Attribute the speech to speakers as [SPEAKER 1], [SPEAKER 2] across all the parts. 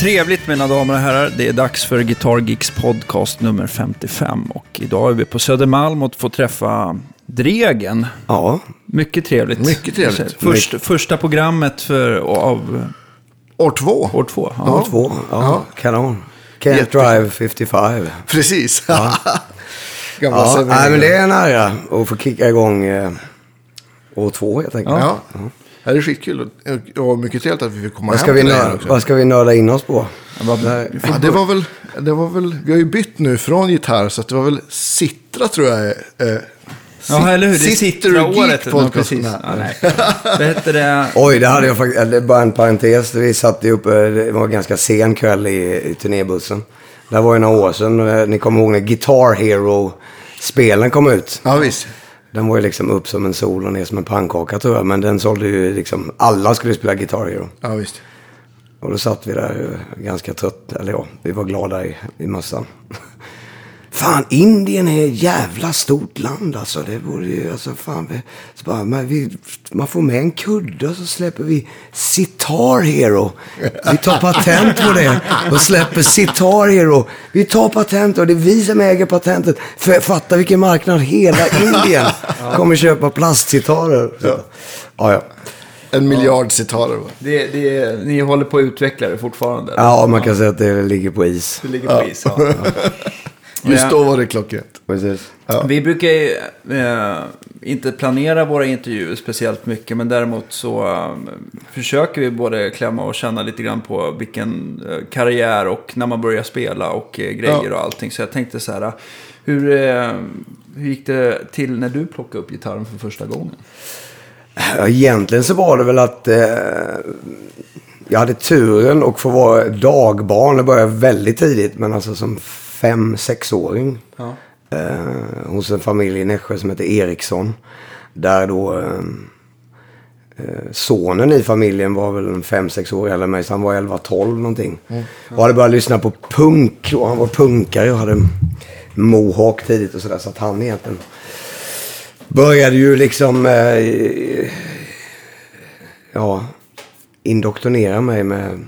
[SPEAKER 1] Trevligt mina damer och herrar. Det är dags för Guitar Geeks podcast nummer 55. Och idag är vi på Södermalm och får träffa Dregen.
[SPEAKER 2] Ja,
[SPEAKER 1] Mycket trevligt.
[SPEAKER 3] Mycket trevligt.
[SPEAKER 1] Först, första programmet för, av
[SPEAKER 3] År två.
[SPEAKER 1] år två. Ja.
[SPEAKER 2] ja. två. Ja,
[SPEAKER 3] Ja.
[SPEAKER 2] kanon. Can't
[SPEAKER 3] Jättekul.
[SPEAKER 2] drive 55.
[SPEAKER 3] Precis. Gamla
[SPEAKER 2] Ja,
[SPEAKER 3] serveringar.
[SPEAKER 2] nej, men det är en ära att få kicka igång eh, år två helt enkelt.
[SPEAKER 3] Ja. Det är skitkul. Och- Och mycket trevligt att vi fick komma
[SPEAKER 2] Vad, ska
[SPEAKER 3] hem
[SPEAKER 2] vi nörda, vad ska vi nörda in oss på?
[SPEAKER 3] Ja, det var väl, det var väl, vi har ju bytt nu från gitarr så att det var väl Citra tror jag. är, Eh,
[SPEAKER 1] Ja, eller hur? Det
[SPEAKER 3] Sitter
[SPEAKER 1] sitter
[SPEAKER 3] du
[SPEAKER 1] året.
[SPEAKER 3] Geek Podcast
[SPEAKER 1] precis.
[SPEAKER 3] med?
[SPEAKER 1] Ja, nej. Det?
[SPEAKER 2] Oj, det hade jag faktiskt. eller Bara en parentes. Vi satt ju uppe, det var en ganska sen kväll i, i turnébussen. Det var ju några år sedan. eh, Ni kommer ihåg när Guitar Hero-spelen kom ut?
[SPEAKER 3] ja visst.
[SPEAKER 2] Den var ju liksom upp som en sol och ner som en pannkaka tror jag. Men den sålde ju liksom, alla skulle spela Guitar Hero.
[SPEAKER 3] Ja visst.
[SPEAKER 2] Och då satt vi där eh, ganska trött, eller ja, vi var glada i, i mössan. Fan, Indien är ett jävla stort land alltså. Det borde ju, alltså fan. Vi, så bara, men vi, man får med en kudde och så släpper vi Sitar Hero. Vi tar patent på det och släpper Sitar Hero. Vi tar patent och det är vi som äger patentet. För, fatta vilken marknad hela Indien kommer köpa plastsitarer. Så, ja, ja.
[SPEAKER 3] En miljard citarer. va?
[SPEAKER 1] Det, det, ni håller på att utveckla det fortfarande?
[SPEAKER 2] ja, man kan säga att det ligger på is.
[SPEAKER 1] Det ligger på is. Ja.
[SPEAKER 3] Just
[SPEAKER 1] Ja.
[SPEAKER 3] då var det klockrent.
[SPEAKER 2] Precis.
[SPEAKER 1] Vi brukar ju eh, inte planera våra intervjuer speciellt mycket. Men däremot så eh, försöker vi både klämma och känna lite grann på vilken eh, karriär och när man börjar spela och eh, grejer
[SPEAKER 3] Ja.
[SPEAKER 1] och allting. Så jag tänkte så här, hur, eh, hur gick det till när du plockade upp gitarren för första gången?
[SPEAKER 2] Ja, egentligen så var det väl att eh, jag hade turen att få vara dagbarn. Det började väldigt tidigt, men alltså som fem, sexåring.
[SPEAKER 1] Ja.
[SPEAKER 2] Eh, hos en familj i Nässjö som heter Eriksson. Där då eh, eh, sonen i familjen var väl en fem, sex år äldre än mig. Så han var 11, 12 någonting. Och hade börjat lyssna på punk. Och han var punkare och hade mohawk tidigt och sådär. Så att han egentligen började ju liksom eh, ja, indoktrinera mig med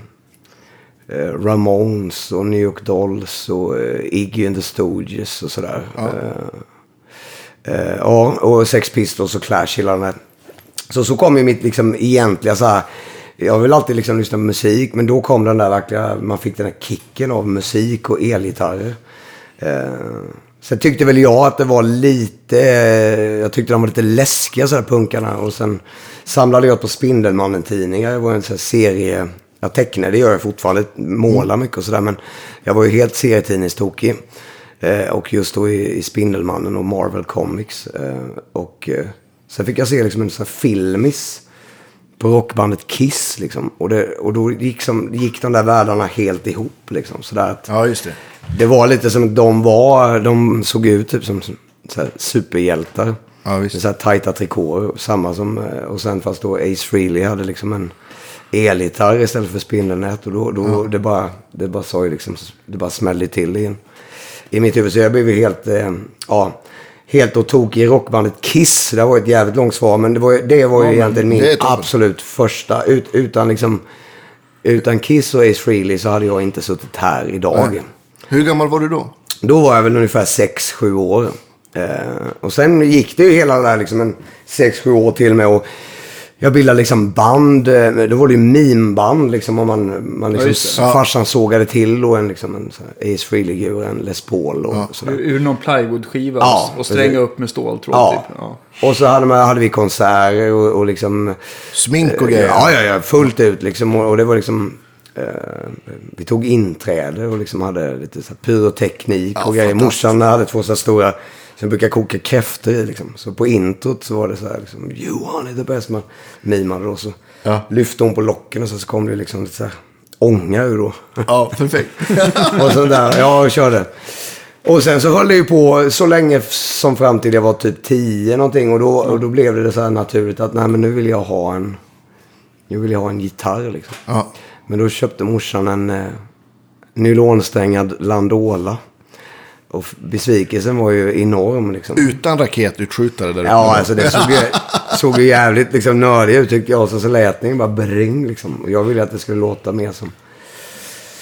[SPEAKER 2] Ramones och New York Dolls och eh, Iggy and the Stooges och sådär. Ja. Eh, ja, och Sex Pistols och Clash hela den här. Så, så kom ju mitt liksom egentliga så här. Jag vill alltid liksom lyssna på musik, men då kom den där verkliga, man fick den där kicken av musik och elgitarrer. Eh, sen tyckte väl jag att det var lite, eh, jag tyckte de var lite läskiga sådär punkarna. Och sen samlade jag på Spindelmannen-tidningar, det var en sån serie, jag tecknar, det gör jag fortfarande, målar mycket och sådär. Men jag var ju helt serietidningstokig. Eh, och just då i, i Spindelmannen och Marvel Comics. Eh, och eh, sen fick jag se liksom en sån här filmis på rockbandet Kiss. Liksom. Och, det, och då gick, som, gick de där världarna helt ihop. Liksom, sådär att,
[SPEAKER 3] Ja, just det.
[SPEAKER 2] Det var lite som de var, de såg ut typ som som så här, superhjältar.
[SPEAKER 3] Ja, visst.
[SPEAKER 2] Med så här tajta trikåer. Samma som, eh, och sen fast då Ace Frehley hade liksom en elgitarr istället för spindelnät. Och då, då det bara, det bara sa ju liksom, det bara smällde till i, i mitt huvud. Så jag blev helt, eh, ja, helt och tokig i rockbandet Kiss. Det var ett jävligt långt svar. Men det var, det var ju
[SPEAKER 3] men
[SPEAKER 2] egentligen min absolut första. Ut, utan liksom, utan Kiss och Ace Frehley så hade jag inte suttit här idag.
[SPEAKER 3] Nej. Hur gammal var du då?
[SPEAKER 2] Då var jag väl ungefär 6-7 år. Eh, och sen gick det ju hela det där liksom en 6-7 år till med. Och jag bildade liksom band. eh, Då var det ju meme-band liksom. Och man, man liksom.
[SPEAKER 3] Ja.
[SPEAKER 2] Farsan sågade till och en, liksom, en Ace Frehley-gur, en Les Paul och
[SPEAKER 3] Ja.
[SPEAKER 2] sådär.
[SPEAKER 1] Ur, någon plywoodskiva
[SPEAKER 2] Ja,
[SPEAKER 1] och, stränga
[SPEAKER 2] precis.
[SPEAKER 1] upp med ståltråd
[SPEAKER 2] Ja.
[SPEAKER 1] typ. Ja.
[SPEAKER 2] Och så hade, man, hade vi konserter och, och liksom...
[SPEAKER 3] Smink och grejer.
[SPEAKER 2] Ja, ja, ja. Fullt ut liksom. Och, och det var liksom... Eh, vi tog inträde och liksom hade lite så här pyroteknik
[SPEAKER 3] Ja,
[SPEAKER 2] och grejer. Morsan hade två så här stora, som brukar koka kräftor i liksom. Så på introt så var det så här liksom, Johan är det bästa man mimade då. Så
[SPEAKER 3] Ja.
[SPEAKER 2] lyfte hon på locken och så, så kom det liksom lite så här ånga ur då.
[SPEAKER 3] Ja, perfekt.
[SPEAKER 2] och sånt där. Ja, och körde. Och sen så höll det ju på så länge som fram till jag var typ 10 någonting. Och då, och då blev det så här naturligt att nej men nu vill jag ha en, nu vill jag ha en gitarr liksom.
[SPEAKER 3] Ja.
[SPEAKER 2] Men då köpte morsan en eh, nylonsträngad Landola. Och besvikelsen var ju enorm liksom.
[SPEAKER 3] Utan raketutskjutare där uppe.
[SPEAKER 2] Ja, alltså det såg ju, såg ju jävligt liksom nördigt ut tyckte jag. Och så, så lät den bara bring liksom. Och jag ville att det skulle låta mer som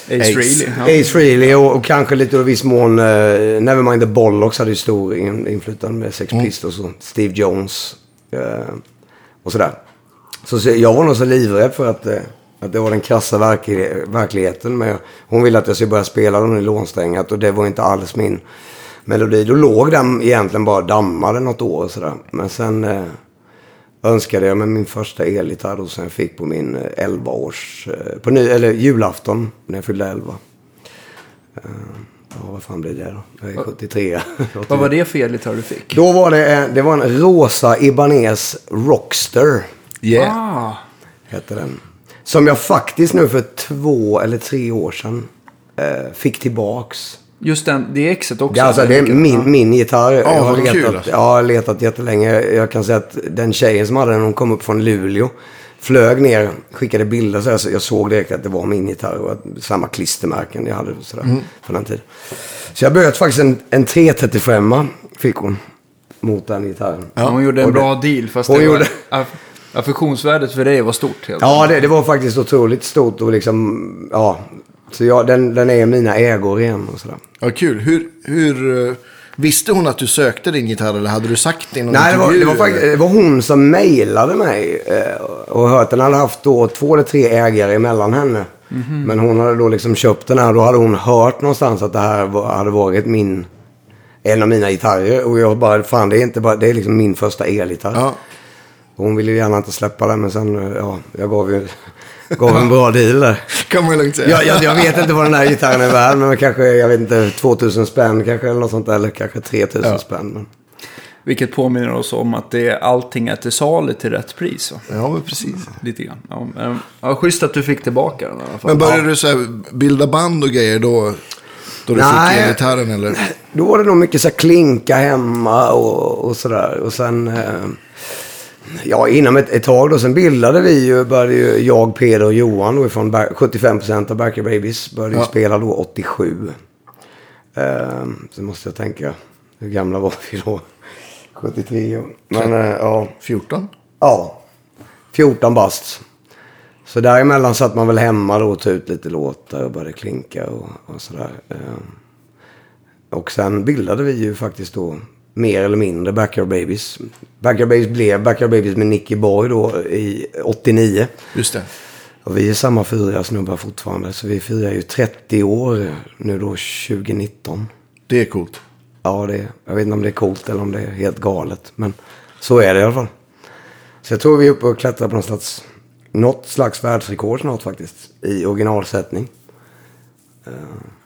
[SPEAKER 1] Ace Frehley.
[SPEAKER 2] Ace Frehley och, och kanske lite i viss mån uh, Nevermind the Bollocks hade ju stor in, inflytande med Sex Pistols och Steve Jones. eh, och sådär. Så, så jag var nog så livrädd för att, eh, att det var den krassa verklig, verkligheten. Men hon ville att jag skulle börja spela den i lånsträngat och det var inte alls min melodi. Då låg den egentligen bara dammade något år och sådär. Men sen eh, önskade jag mig min första elgitarr som jag fick på min eh, 11-års... Eh, på ny, eller julafton när jag fyllde 11. Eh, ja, vad fan blir det då? Jag är 73.
[SPEAKER 1] Vad var det för elgitarr du fick?
[SPEAKER 2] Då var det, en- det var en rosa Ibanez Rockster.
[SPEAKER 3] Yeah.
[SPEAKER 1] Ah,
[SPEAKER 2] Heter den. Som jag faktiskt nu för två eller tre år sedan eh, fick tillbaks.
[SPEAKER 1] just den, det är exet också.
[SPEAKER 2] Ja, alltså, det är min, min gitarr. jag, har
[SPEAKER 3] vad kul,
[SPEAKER 2] letat,
[SPEAKER 3] alltså.
[SPEAKER 2] jag har letat jättelänge. Jag kan säga att den tjejen som hade den, hon kom upp från Luleå. Flög ner, skickade bilder. Så jag, så jag såg direkt att det var min gitarr. Och att, samma klistermärken jag hade sådär,
[SPEAKER 3] Mm.
[SPEAKER 2] för den tiden. Så jag böt faktiskt en, en 335 fick hon. Mot den gitarren.
[SPEAKER 1] Hon gjorde en
[SPEAKER 2] Och det-
[SPEAKER 1] bra deal fast
[SPEAKER 2] Hon
[SPEAKER 1] det var,
[SPEAKER 2] gjorde-
[SPEAKER 1] aff- affektionsvärdet för dig var stort. Helt
[SPEAKER 2] Ja, det, det var faktiskt otroligt stort och liksom, ja. Så jag, den, den är mina ägor igen och sådär.
[SPEAKER 3] Ja, kul. Hur, hur, eh, visste hon att du sökte din gitarr eller hade du sagt det i någon
[SPEAKER 2] Nej, det var, det, var faktiskt, det var hon som mejlade mig eh, och hört den. hade haft då två eller tre ägare emellan henne.
[SPEAKER 3] Mhm.
[SPEAKER 2] Men hon hade då liksom köpt den här. Då hade hon hört någonstans att det här var, hade varit min, en av mina gitarrer. Och jag bara, fan det är inte bara, det är liksom min första elgitarr.
[SPEAKER 3] Ja.
[SPEAKER 2] Hon ville ju gärna inte släppa den, men sen, ja, jag gav ju gav en bra deal där.
[SPEAKER 3] Kan man lugnt säga.
[SPEAKER 2] Jag, jag, jag vet inte vad den här gitarren är värd, men kanske, jag vet inte, 2000 spänn kanske eller något sånt där, eller kanske 3000
[SPEAKER 3] Ja.
[SPEAKER 2] spänn. Men...
[SPEAKER 1] Vilket påminner oss om att det, allting är till salu till rätt pris. Va?
[SPEAKER 3] Ja, precis.
[SPEAKER 1] Lite grann. Ja, men, ja, schysst att du fick tillbaka den i alla fall.
[SPEAKER 3] Men började du så här, bilda band och grejer då? Då du
[SPEAKER 2] Nej.
[SPEAKER 3] fick gitarren eller?
[SPEAKER 2] Då var det nog mycket så här klinka hemma och, och sådär. Och sen, eh, ja inom ett, ett tag då, sen bildade vi ju, började ju jag, Peder och Johan då ifrån Ba- 75% av Backer Babies började ju
[SPEAKER 3] Ja.
[SPEAKER 2] spela då 87. Eh, så måste jag tänka, hur gamla var vi då? 73 år. Men eh, ja.
[SPEAKER 3] 14?
[SPEAKER 2] Ja, 14 bast. Så däremellan satt man väl hemma då och tog ut lite låtar och började klinka och, och sådär. Eh, Och sen bildade vi ju faktiskt då mer eller mindre Backyard Babies. Backyard Babies blev Backyard Babies med Nicky Borg då i 89.
[SPEAKER 3] Just det.
[SPEAKER 2] Och vi är samma fyra snubbar fortfarande. Så vi firar ju 30 år nu då 2019.
[SPEAKER 3] Det är coolt.
[SPEAKER 2] Ja, det, jag vet inte om det är coolt eller om det är helt galet. Men så är det i alla fall. Så jag tror vi är uppe och klättrar på något slags, något slags världsrekord snart faktiskt. I originalsättning.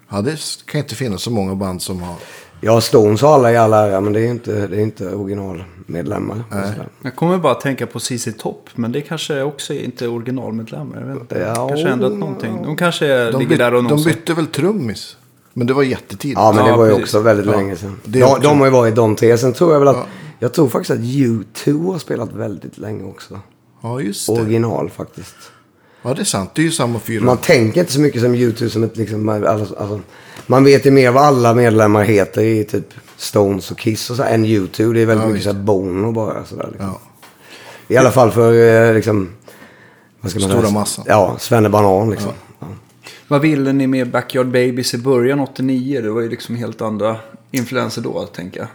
[SPEAKER 3] Ja, det kan inte finnas så många band som har...
[SPEAKER 2] Ja, Stones har alla i all ära, men det är inte, det är inte originalmedlemmar. och.
[SPEAKER 1] Jag kommer bara att tänka på CC Topp, men det kanske också inte är originalmedlemmar. Jag vet inte.
[SPEAKER 2] Ja,
[SPEAKER 1] kanske ändrat någonting. De kanske
[SPEAKER 3] De,
[SPEAKER 1] ligger
[SPEAKER 3] byt,
[SPEAKER 1] där och
[SPEAKER 3] de
[SPEAKER 1] nosar.
[SPEAKER 3] bytte väl trummis? Men det var jättetidigt.
[SPEAKER 2] Ja, men det
[SPEAKER 1] Ja,
[SPEAKER 2] var ju också väldigt
[SPEAKER 3] Ja,
[SPEAKER 2] länge sedan. De, de har ju varit de tre. Sen tror jag väl att,
[SPEAKER 3] Ja.
[SPEAKER 2] jag tror faktiskt att U2 har spelat väldigt länge också.
[SPEAKER 3] Ja, just det.
[SPEAKER 2] Original faktiskt.
[SPEAKER 3] Ja, det är sant. Det är ju samma fyra.
[SPEAKER 2] Man tänker inte så mycket som YouTube som ett liksom, alltså, alltså, man vet ju mer vad alla medlemmar heter i typ Stones och Kiss och så än YouTube. Det är väldigt
[SPEAKER 3] Ja,
[SPEAKER 2] mycket
[SPEAKER 3] visst.
[SPEAKER 2] så här Bono bara sådär. Liksom.
[SPEAKER 3] Ja.
[SPEAKER 2] I alla fall för eh, liksom, vad ska man
[SPEAKER 3] Stora
[SPEAKER 2] säga?
[SPEAKER 3] massan.
[SPEAKER 2] Ja, Svenne Banan liksom. Ja.
[SPEAKER 1] Vad ville ni med Backyard Babies i början 89? Det var ju liksom helt andra influenser då, tänker jag.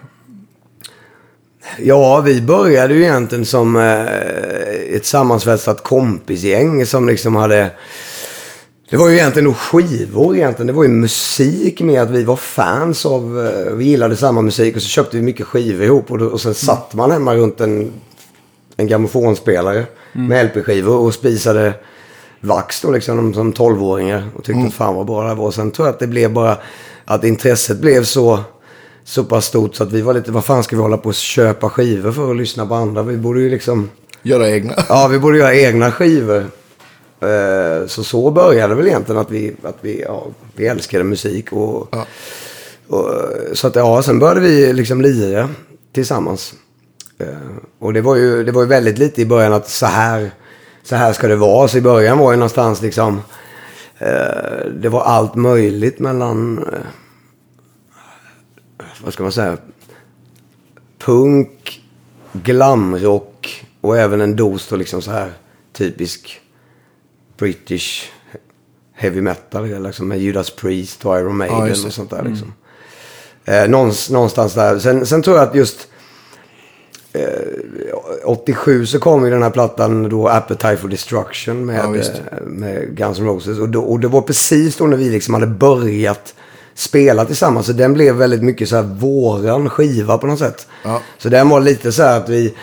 [SPEAKER 2] Ja, vi började ju egentligen som eh, ett sammansvetsat kompisgäng som liksom hade... Det var ju egentligen skivor egentligen. Det var ju musik med att vi var fans av... Eh, vi gillade samma musik och så köpte vi mycket skivor ihop. Och, då, och sen satt man hemma runt en, en grammofonspelare med LP-skivor och spisade vax då liksom som 12-åringar. Och tyckte att fan vad bra det här var. Och sen tror jag att det blev bara... Att intresset blev så så pass stort så att vi var lite, vad fan ska vi hålla på och köpa skivor för att lyssna på andra? Vi borde ju liksom,
[SPEAKER 3] Göra egna.
[SPEAKER 2] ja vi borde göra egna skivor. Eh, Så så började väl egentligen att vi, att vi, ja, vi älskade musik och,
[SPEAKER 3] Ja.
[SPEAKER 2] och så att ja, sen började vi liksom lira tillsammans. Eh, Och det var ju, det var ju väldigt lite i början att så här, så här ska det vara. Så i början var ju någonstans liksom, eh, det var allt möjligt mellan, eh, vad ska man säga, punk, glamrock och även en dos då liksom så här typisk British heavy metal. Liksom, med Judas Priest och Iron Maiden
[SPEAKER 3] det.
[SPEAKER 2] och sånt där. Liksom. Eh, någonstans, där. Sen, sen tror jag att just eh, 87 så kom ju den här plattan då Appetite for Destruction med,
[SPEAKER 3] Ja,
[SPEAKER 2] eh, med Guns N' Roses. Och, då, och det var precis då när vi liksom hade börjat spela tillsammans. Så den blev väldigt mycket så här våran skiva på något sätt.
[SPEAKER 3] Ja.
[SPEAKER 2] Så den var lite så här att vi...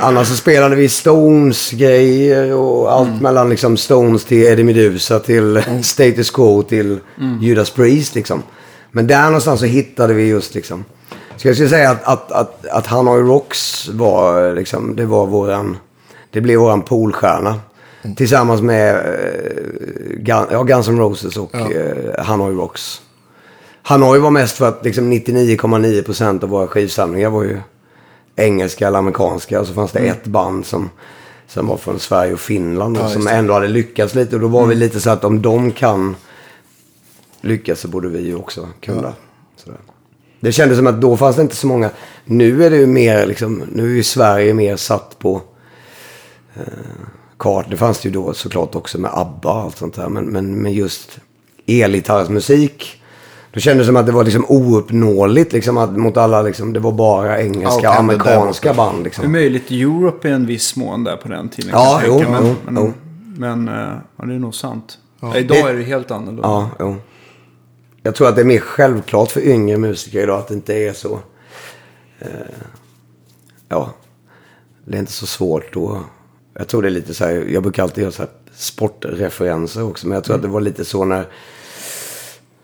[SPEAKER 2] Annars så spelade vi Stones-grejer och allt mellan liksom Stones till Eddie Meduza till Status Quo till Judas Priest liksom. Men där någonstans så hittade vi just liksom. Så jag skulle säga att, att, att, att Hanoi Rocks var liksom, det var våran, det blev våran polstjärna. Tillsammans med eh, Gun, ja, Guns N' Roses och eh, Hanoi Rocks. Hanoi var mest för att liksom 99,9% av våra skivsamlingar var ju engelska eller amerikanska. Och så fanns det ett band som, som var från Sverige och Finland. Och
[SPEAKER 3] Ja,
[SPEAKER 2] som
[SPEAKER 3] just det.
[SPEAKER 2] ändå hade lyckats lite. Och då var vi lite så att om de kan lyckas så borde vi ju också kunna. Sådär. Det kändes som att då fanns det inte så många. Nu är det ju mer liksom, nu är ju Sverige mer satt på eh, kart. Det fanns det ju då såklart också med ABBA och allt sånt där. Men, men med just elgitarrsmusik. Då kändes det som att det var liksom ouppnåeligt liksom att, mot alla liksom, det var bara engelska,
[SPEAKER 3] hände
[SPEAKER 2] amerikanska band
[SPEAKER 1] Det är
[SPEAKER 2] liksom.
[SPEAKER 1] möjligt Europe i en viss mån där på den tiden.
[SPEAKER 2] Ja,
[SPEAKER 1] tänka
[SPEAKER 2] jo,
[SPEAKER 1] mig.
[SPEAKER 2] jo,
[SPEAKER 1] men,
[SPEAKER 2] jo.
[SPEAKER 1] men eh, ja, det är nog sant. Idag
[SPEAKER 2] Det-
[SPEAKER 1] är det helt annorlunda.
[SPEAKER 2] Ja, jo. Jag tror att det är mer självklart för yngre musiker idag att det inte är så... Eh, ja, det är inte så svårt då. Jag tror det är lite så här, jag brukar alltid göra så här sportreferenser också. Men jag tror att det var lite så när...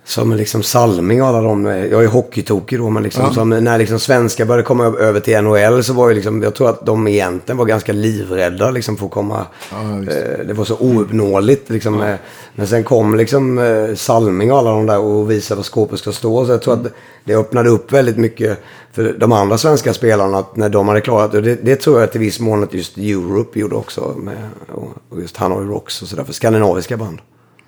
[SPEAKER 2] Som liksom Salming och alla de, jag är hockeytokig då, men liksom, som när liksom svenskar började komma över till NHL så var ju liksom, jag tror att de egentligen var ganska livrädda liksom för att komma,
[SPEAKER 3] Ja,
[SPEAKER 2] eh, det var så ouppnåeligt liksom. eh, Men sen kom liksom eh, Salming och alla de där och visade var skåpet ska stå. Så jag tror att det öppnade upp väldigt mycket för de andra svenska spelarna att när de hade klarat och det. Det tror jag till viss mån att just Europe gjorde också med, och, och just Hanoi Rocks och sådär för skandinaviska band.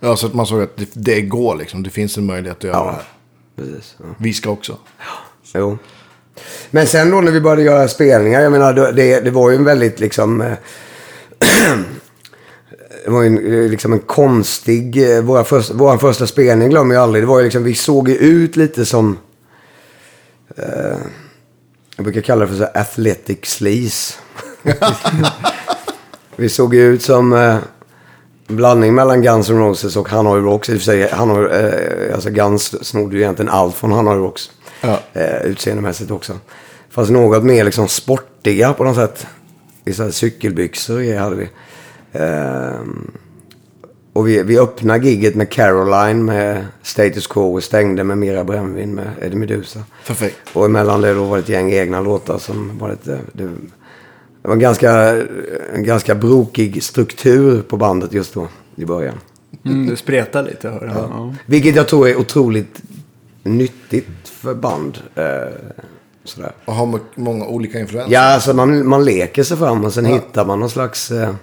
[SPEAKER 3] Ja, så att man såg att det, det går liksom. Det finns en möjlighet att göra det
[SPEAKER 2] Ja,
[SPEAKER 3] här.
[SPEAKER 2] precis. Ja.
[SPEAKER 3] Vi ska också.
[SPEAKER 2] Jo. Men sen då när vi började göra spelningar, jag menar det, det, det var ju en väldigt liksom... eh, det var ju en, eh, liksom en konstig... eh, Våra första, vår första spelning glömmer jag aldrig. Det var ju liksom, vi såg ju ut lite som... Eh, jag brukar kalla det för så athletic sleaze. vi såg ju ut som... Eh, blandning mellan Guns N' Roses och Hanoi Rocks. I och för sig, Hanoi, eh, alltså Guns snodde ju egentligen allt från Hanoi Rocks.
[SPEAKER 3] Ja.
[SPEAKER 2] Eh, utseendemässigt också. Fast något mer liksom sportiga på något sätt. I så här cykelbyxor hade vi. Ehm, och vi, vi öppnade gigget med Caroline med Status Quo och stängde med Mera Brännvin med Eddie Meduza.
[SPEAKER 3] Perfekt.
[SPEAKER 2] Och emellan det då var det ett gäng egna låtar som var lite... Det, det var en ganska, en ganska brokig struktur på bandet just då i början.
[SPEAKER 1] Mm, det spretar lite, hör jag. Ja.
[SPEAKER 2] Vilket jag tror är otroligt nyttigt för band. Eh, sådär.
[SPEAKER 3] Och har må- många olika influenser.
[SPEAKER 2] Ja, alltså man, man leker sig fram och sen hittar man någon slags... Eh,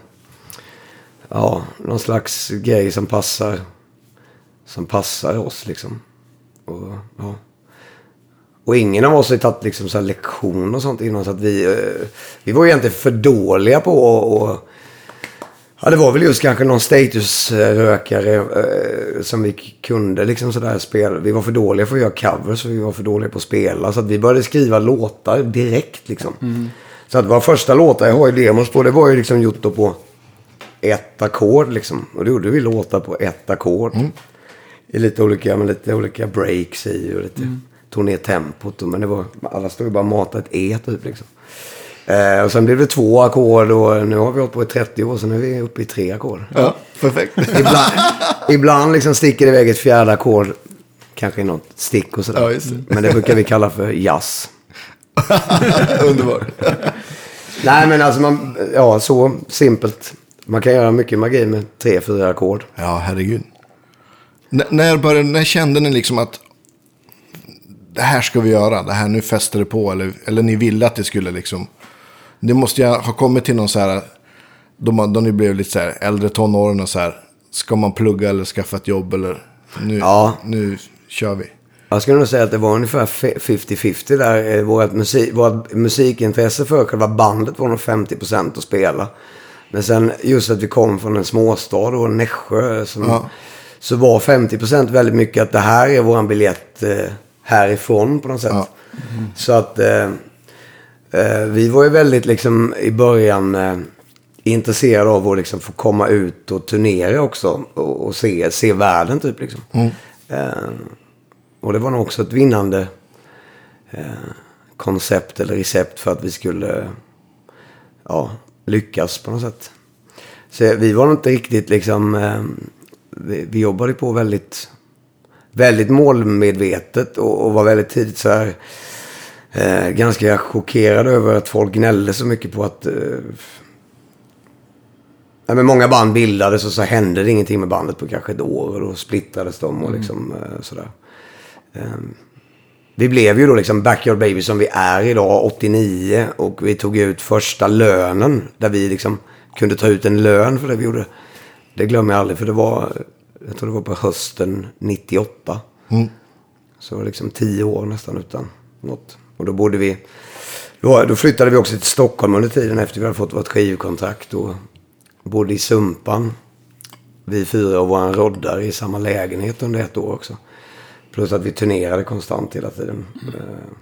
[SPEAKER 2] ja, någon slags grej som passar... Som passar oss liksom. Och, ja. Och ingen av oss har tagit liksom så lektion och sånt innan. Så att vi, eh, vi var egentligen för dåliga på att... och, Ja, det var väl just kanske någon statusrökare eh, som vi kunde liksom sådär spela. Vi var för dåliga för att göra covers och vi var för dåliga på att spela. Så att vi började skriva låtar direkt liksom. Så att våra första låtar, jag har ju demos på, det var ju liksom gjort då på ett ackord liksom. Och då gjorde vi låtar på ett ackord. I lite olika, med lite olika breaks i och lite, tog ner tempot. Men det var, alla stod ju bara och matade ett E typ liksom. Eh, och sen blev det två ackord och nu har vi hållit på i 30 år så nu är vi uppe i tre ackord.
[SPEAKER 3] Ja, perfekt.
[SPEAKER 2] Ibland, ibland liksom sticker det iväg ett fjärde ackord. Kanske i något stick och sådär.
[SPEAKER 3] Ja, det.
[SPEAKER 2] Men det brukar vi kalla för jazz.
[SPEAKER 3] Underbart.
[SPEAKER 2] Nej men alltså man, ja så simpelt. Man kan göra mycket magi med tre, fyra ackord.
[SPEAKER 3] Ja, herregud. N- när, började, när kände ni liksom att det här ska vi göra, det här nu fäster det på, eller, eller ni ville att det skulle liksom... Det måste ju ha kommit till någon så här, då, man, då ni blev lite så här äldre tonåren och så här, ska man plugga eller skaffa ett jobb eller nu,
[SPEAKER 2] Ja.
[SPEAKER 3] nu kör vi.
[SPEAKER 2] Jag skulle nog säga att det var ungefär fe- 50-50 där. Eh, Vårt, musik, vårt musikintresse för själva bandet var nog 50% att spela. Men sen just att vi kom från en småstad och Nässjö som,
[SPEAKER 3] Ja.
[SPEAKER 2] så var 50% väldigt mycket att det här är våran biljett eh, härifrån på något sätt.
[SPEAKER 3] Ja.
[SPEAKER 2] Så att eh, eh, vi var ju väldigt liksom i början eh, intresserade av att liksom få komma ut och turnera också. Och, och se, se världen typ liksom. Eh, och det var nog också ett vinnande eh, koncept eller recept för att vi skulle ja, lyckas på något sätt. Så vi var nog inte riktigt liksom... Eh, vi, vi jobbade på väldigt, väldigt målmedvetet och, och var väldigt tidigt så här... Eh, ganska chockerad över att folk gnällde så mycket på att... Eh, ja, men många band bildades och så hände det ingenting med bandet på kanske ett år. Och då splittrades de och liksom eh, sådär. Ehm, vi blev ju då liksom Backyard Baby som vi är idag, 89. Och vi tog ut första lönen. Där vi liksom kunde ta ut en lön för det vi gjorde. Det glömmer jag aldrig för det var, jag tror det var på hösten 98. Så det var liksom tio år nästan utan något. Och då bodde vi, då, då flyttade vi också till Stockholm under tiden efter vi hade fått vårt skivkontrakt. Och bodde i Sumpan. Vi fyra och våran roddare i samma lägenhet under ett år också. Plus att vi turnerade konstant hela tiden. Eh,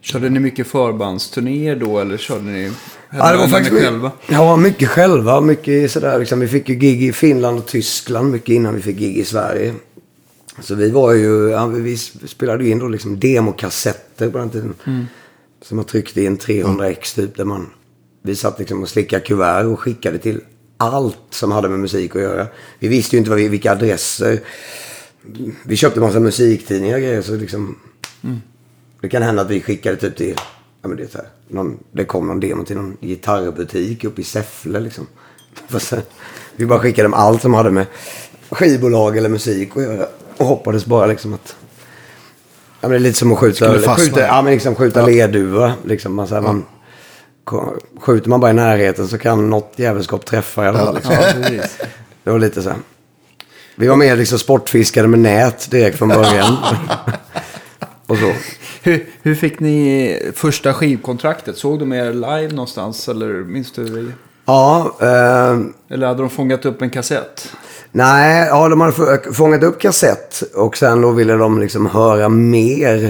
[SPEAKER 1] Körde ni mycket förbandsturnéer då eller körde ni
[SPEAKER 2] Ja, det var faktiskt
[SPEAKER 1] själva?
[SPEAKER 2] Ja, mycket själva. Mycket sådär, liksom, vi fick ju gig i Finland och Tyskland mycket innan vi fick gig i Sverige. Så vi var ju, ja, vi spelade ju in då liksom demokassetter på den tiden. Som man tryckte i en 300x typ. Där man, vi satt liksom och slickade kuvert och skickade till allt som hade med musik att göra. Vi visste ju inte vad vi, vilka adresser. Vi köpte massa musiktidningar och grejer. Så liksom, det kan hända att vi skickade typ till, ja men det är så här, någon, det kom någon demo till någon gitarrbutik uppe i Säffle liksom. Sen, vi bara skickade dem allt som hade med skivbolag eller musik att göra. Och hoppades bara liksom att, ja men det är lite som att skjuta, skjuta, ja, men liksom skjuta ledduva. Liksom, man, så här, man, skjuter man bara i närheten så kan något jävelskap träffa i alla fall. Liksom.
[SPEAKER 1] Ja.
[SPEAKER 2] Det var lite så här. Vi var mer liksom sportfiskare med nät direkt från början. och så.
[SPEAKER 1] Hur, hur fick ni första skivkontraktet? Såg de er live någonstans? Eller minns du?
[SPEAKER 2] Ja, eh,
[SPEAKER 1] Eller hade de fångat upp en kassett?
[SPEAKER 2] nej, ja, de hade få- fångat upp kassett och sen då ville de liksom höra mer.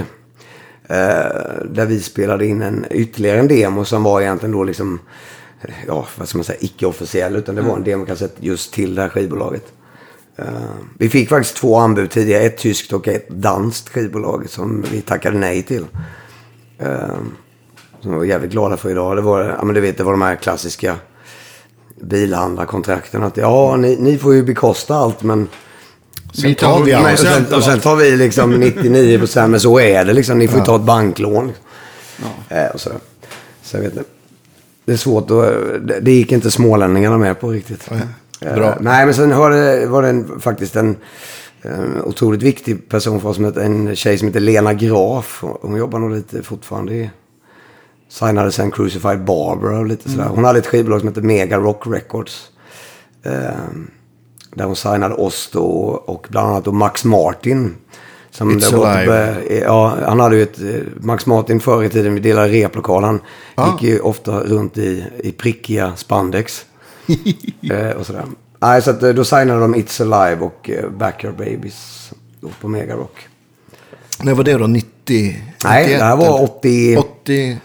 [SPEAKER 2] Eh, där vi spelade in en, ytterligare en demo som var egentligen då liksom, ja, vad ska man säga, icke-officiell. Utan det var en demokassett just till det här skivbolaget. Eh, vi fick faktiskt två anbud tidigare, ett tyskt och ett danskt skivbolag som vi tackade nej till. Eh, som vi var jävligt glada för idag. Det var, ja men du vet, det var de här klassiska bilhandlarkontrakten. Att ja, ni, ni får ju bekosta allt men...
[SPEAKER 3] Sen tar vi
[SPEAKER 2] Men, och,
[SPEAKER 3] allt.
[SPEAKER 2] sen, och sen tar vi liksom 99 procent, men så är det liksom. Ni får ju ta ett banklån. Liksom. Eh, och sådär. Så jag vet inte. Det är svårt att... Det, gick inte smålänningarna med på riktigt. Eh,
[SPEAKER 3] Bra.
[SPEAKER 2] nej, men sen var det, var det en, faktiskt en, en otroligt viktig person för oss. En tjej som heter Lena Graf. Hon jobbar nog lite fortfarande i... Signade sen Crucified Barbara och lite sådär. Hon hade ett skivbolag som heter Mega Rock Records. Eh, där hon signade oss då och bland annat då Max Martin. Som
[SPEAKER 3] It's Alive.
[SPEAKER 2] typ, eh, ja, han hade ju ett, eh, Max Martin förr i tiden, vi delade replokal. Han
[SPEAKER 3] Ah.
[SPEAKER 2] gick ju ofta runt i, i prickiga spandex. eh, och sådär. Nej, så att, eh, då signade de It's Alive och eh, Backyard Babies då på Mega Rock.
[SPEAKER 3] När var det då? 90?
[SPEAKER 2] Nej,
[SPEAKER 3] 91,
[SPEAKER 2] det här var
[SPEAKER 3] eller?
[SPEAKER 2] 80...
[SPEAKER 3] 80...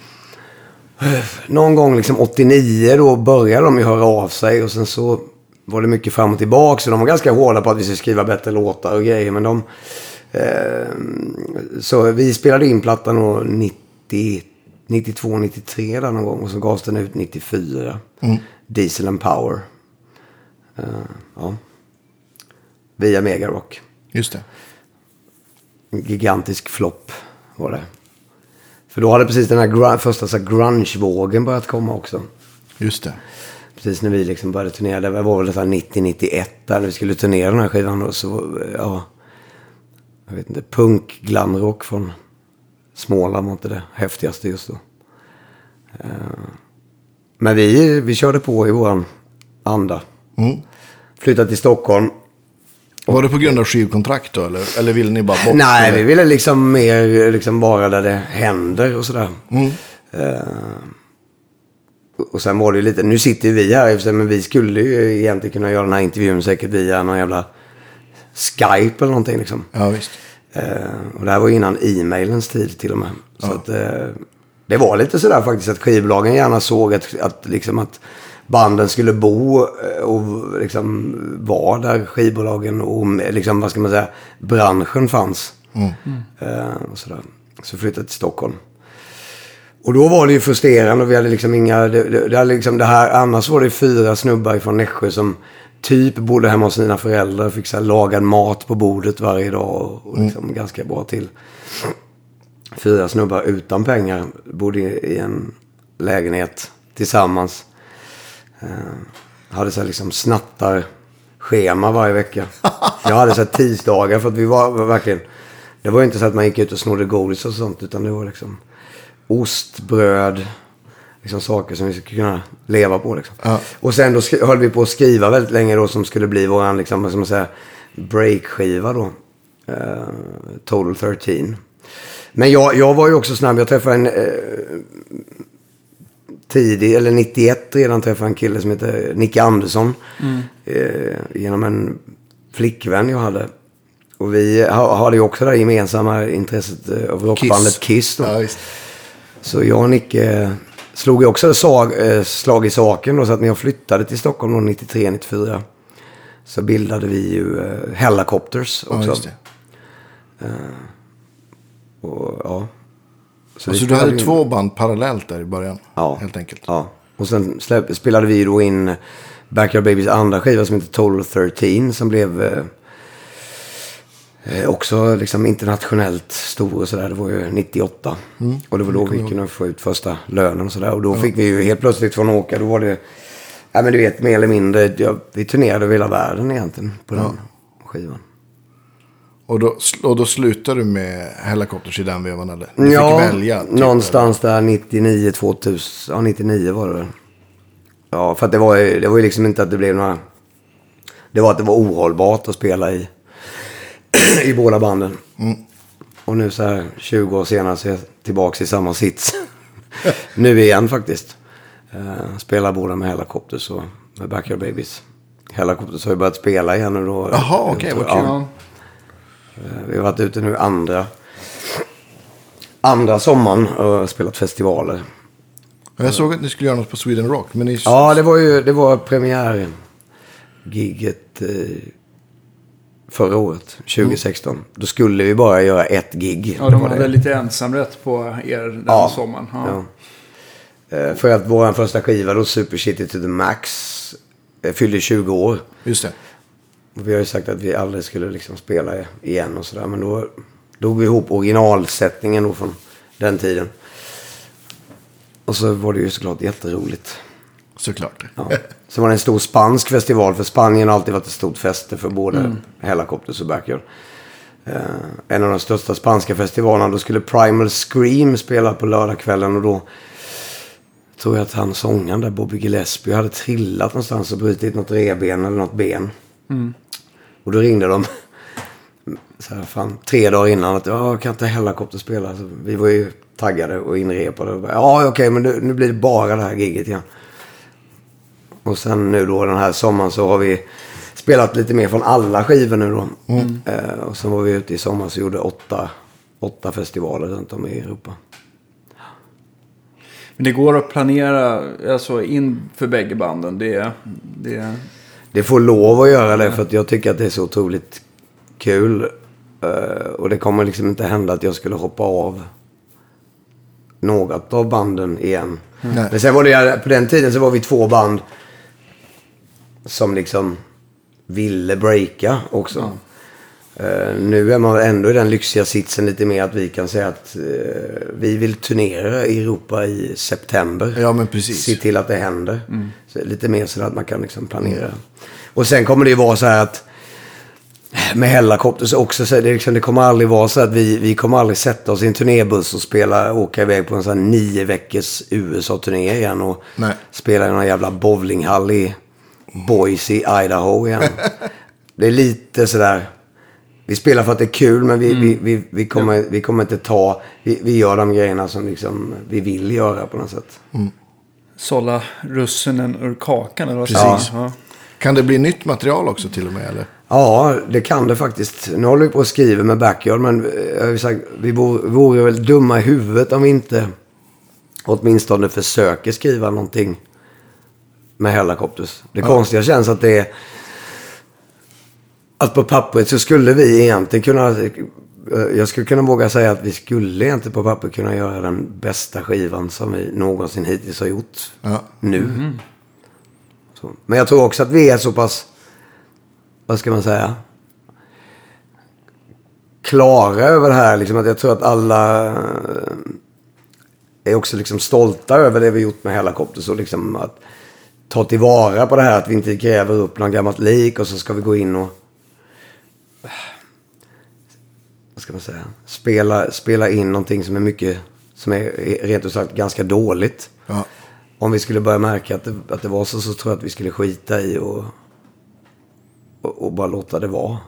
[SPEAKER 2] någon gång liksom 89 då började de ju höra av sig och sen så var det mycket fram och tillbaka. Så de var ganska hårda på att vi skulle skriva bättre låtar och grejer. Men de... Eh, så vi spelade in plattan då 90, 92, 93 där någon gång. Och så gavs den ut 94. Diesel and Power. Eh, ja. Via Megarock.
[SPEAKER 3] Just det.
[SPEAKER 2] En gigantisk flopp var det. För då hade precis den här gr- första så grunge-vågen börjat komma också.
[SPEAKER 3] Just det.
[SPEAKER 2] Precis när vi liksom började turnera. Det var väl så här 90-91 där när vi skulle turnera den här skivan. Och så, ja, jag vet inte, punk, glamrock från Småland var inte det häftigaste just då. Eh, Men vi, vi körde på i våran anda.
[SPEAKER 3] Mm.
[SPEAKER 2] Flyttade till Stockholm.
[SPEAKER 3] Var det på grund av skivkontrakt då? Eller, eller ville ni bara bort?
[SPEAKER 2] Nej,
[SPEAKER 3] eller?
[SPEAKER 2] vi ville liksom mer liksom vara där det händer och sådär. Eh, och sen var det ju lite, nu sitter ju vi här men vi skulle ju egentligen kunna göra den här intervjun säkert via någon jävla Skype eller någonting liksom.
[SPEAKER 3] Ja, visst.
[SPEAKER 2] Eh, och det här var innan e-mailens tid till och med. Så att, eh, det var lite sådär faktiskt att skivbolagen gärna såg att, att, liksom att banden skulle bo eh, och liksom vara där skivbolagen och liksom, vad ska man säga, branschen fanns. Eh, och sådär. Så flyttade till Stockholm. Och då var det ju frustrerande och vi hade liksom inga, det, det, liksom det här, annars var det fyra snubbar från Nässjö som typ bodde hemma hos sina föräldrar, fick så här lagad mat på bordet varje dag och, och liksom ganska bra till. Fyra snubbar utan pengar bodde i, en lägenhet tillsammans. Eh, hade så här liksom snattar schema varje vecka. Jag hade så här tisdagar för att vi var, var verkligen, det var inte så att man gick ut och snodde godis och sånt utan det var liksom ost, bröd, liksom saker som vi skulle kunna leva på. Liksom.
[SPEAKER 3] Ja.
[SPEAKER 2] Och sen då höll vi på att skriva väldigt länge då som skulle bli våran, liksom, ska man breakskiva då. Eh, Total 13. Men jag, jag var ju också snabb. Jag träffade en eh, tidig, eller 91 redan träffade en kille som heter Nicke Andersson. Eh, genom en flickvän jag hade. Och vi ha- hade ju också det här gemensamma intresset eh, av rockbandet Kiss. då.
[SPEAKER 3] Ja.
[SPEAKER 2] Så jag och Nicke slog ju också sag, eh, slag i saken. Då, så att när jag flyttade till Stockholm 93-94 så bildade vi ju eh, Hellacopters också.
[SPEAKER 3] Ja.
[SPEAKER 2] Och, ja.
[SPEAKER 3] Så,
[SPEAKER 2] vi
[SPEAKER 3] så du hade
[SPEAKER 2] in-
[SPEAKER 3] två band parallellt där i början?
[SPEAKER 2] Ja.
[SPEAKER 3] Helt enkelt.
[SPEAKER 2] Ja. Och sen släpp, spelade vi då in Backyard Babies andra skiva som heter Total 13 som blev eh, eh, också liksom internationellt stor och sådär. Det var ju 98. Och det var då vi kunde få ut första lönen och sådär. Och då fick vi ju helt plötsligt från åka, då var det, ja men du vet mer eller mindre, ja, vi turnerade över hela världen egentligen på den skivan.
[SPEAKER 3] Och, då, och då slutade du med Hellacopters i den vevan eller? Du
[SPEAKER 2] ja,
[SPEAKER 3] fick välja? typ,
[SPEAKER 2] någonstans där 99, 2000. Ja, 99 var det väl. Ja, för att det var, ju, det var ju liksom inte att det blev några... Det var att det var ohållbart att spela i, i båda banden.
[SPEAKER 3] Mm.
[SPEAKER 2] Och nu så här 20 år senare så är jag tillbaka i samma sits. nu igen faktiskt. Uh, spelar båda med Hellacopters och med Backyard Babies. Hellacopters har ju börjat spela igen nu då.
[SPEAKER 3] Jaha, okej, vad kul.
[SPEAKER 2] Ja. Eh, Vi har varit ute nu andra, andra sommaren och spelat festivaler.
[SPEAKER 3] Ja, Jag såg att ni skulle göra något på Sweden Rock. Men ni...
[SPEAKER 2] Ja, det var ju det var premiär giget eh, förra året, 2016. Då skulle vi bara göra ett gig.
[SPEAKER 1] Ja,
[SPEAKER 2] Det
[SPEAKER 1] de
[SPEAKER 2] var
[SPEAKER 1] hade
[SPEAKER 2] det.
[SPEAKER 1] lite ensamrätt på er den
[SPEAKER 2] Ja.
[SPEAKER 1] sommaren. Ja.
[SPEAKER 2] Ja. Eh, För att vår första skiva då, Super Shitty to the Max, fyllde 20 år.
[SPEAKER 3] Just det.
[SPEAKER 2] Vi har ju sagt att vi aldrig skulle liksom spela igen och sådär. Men då drog vi ihop originalsättningen då från den tiden. Och så var det ju såklart jätteroligt.
[SPEAKER 3] Såklart.
[SPEAKER 2] Ja. Så var det en stor spansk festival. För Spanien har alltid varit ett stort fäste för både Hellacopters och Backyard. Eh, en av de största spanska festivalerna. Då skulle Primal Scream spela på lördagskvällen. Och då tror jag att han sångaren där, Bobby Gillespie, hade trillat någonstans och brutit något revben eller något ben. Och då ringde de så här, fan, tre dagar innan att ja, kan inte Hellacopter spela. Så vi var ju taggade och inrepade. Och bara, ja, okej, men nu, nu blir det bara det här giget igen. Och sen nu då den här sommaren så har vi spelat lite mer från alla skivor nu då. Eh, och sen var vi ute i sommar så gjorde åtta, åtta festivaler runt om i Europa.
[SPEAKER 1] Men det går att planera alltså, in för bägge banden. Det, det,
[SPEAKER 2] Det får lov att göra det för att jag tycker att det är så otroligt kul. Eh, och det kommer liksom inte hända att jag skulle hoppa av något av banden igen.
[SPEAKER 3] Nej.
[SPEAKER 2] Men sen var det på den tiden så var vi två band som liksom ville breaka också. Eh, nu är man ändå i den lyxiga sitsen lite mer att vi kan säga att eh, vi vill turnera i Europa i september.
[SPEAKER 3] Ja, men precis.
[SPEAKER 2] Se till att det händer. Så lite mer så att man kan liksom planera. Och sen kommer det ju vara så här att med Hellacopters också, så det, liksom, det kommer aldrig vara så att vi, vi kommer aldrig sätta oss i en turnébuss och spela, åka iväg på en sån här nio veckors USA-turné igen och
[SPEAKER 3] Nej.
[SPEAKER 2] spela i någon jävla bowlinghall i Boise, Idaho igen. det är lite sådär, vi spelar för att det är kul men vi, vi, vi, vi, kommer, vi kommer inte ta, vi, vi gör de grejerna som liksom vi vill göra på något sätt.
[SPEAKER 1] sålla russinen ur kakan. Eller vad
[SPEAKER 3] Precis.
[SPEAKER 1] Ja.
[SPEAKER 3] Kan det bli nytt material också till och med? Eller?
[SPEAKER 2] Ja, det kan det faktiskt. Nu håller vi på att skriva med Backyard, men eh, jag har sagt, vi vore, vore väl dumma i huvudet om vi inte åtminstone försöker skriva någonting med Hellacopters. Det konstiga känns att det är... Att på pappret så skulle vi egentligen kunna... eh, Jag skulle kunna våga säga att vi skulle egentligen på pappret kunna göra den bästa skivan som vi någonsin hittills har gjort.
[SPEAKER 3] Ja.
[SPEAKER 2] Nu. Så. Men jag tror också att vi är så pass... Vad ska man säga? Klara över det här. Liksom att jag tror att alla eh, är också liksom stolta över det vi gjort med Hellacopters. Och liksom att ta tillvara på det här. Att vi inte gräver upp någon gammalt lik och så ska vi gå in och... Vad ska man säga? Spela, spela in någonting som är mycket... Som är rent ut sagt ganska dåligt.
[SPEAKER 3] Ja.
[SPEAKER 2] Om vi skulle börja märka att det, att det var så, så tror jag att vi skulle skita i och, och, och bara låta det vara.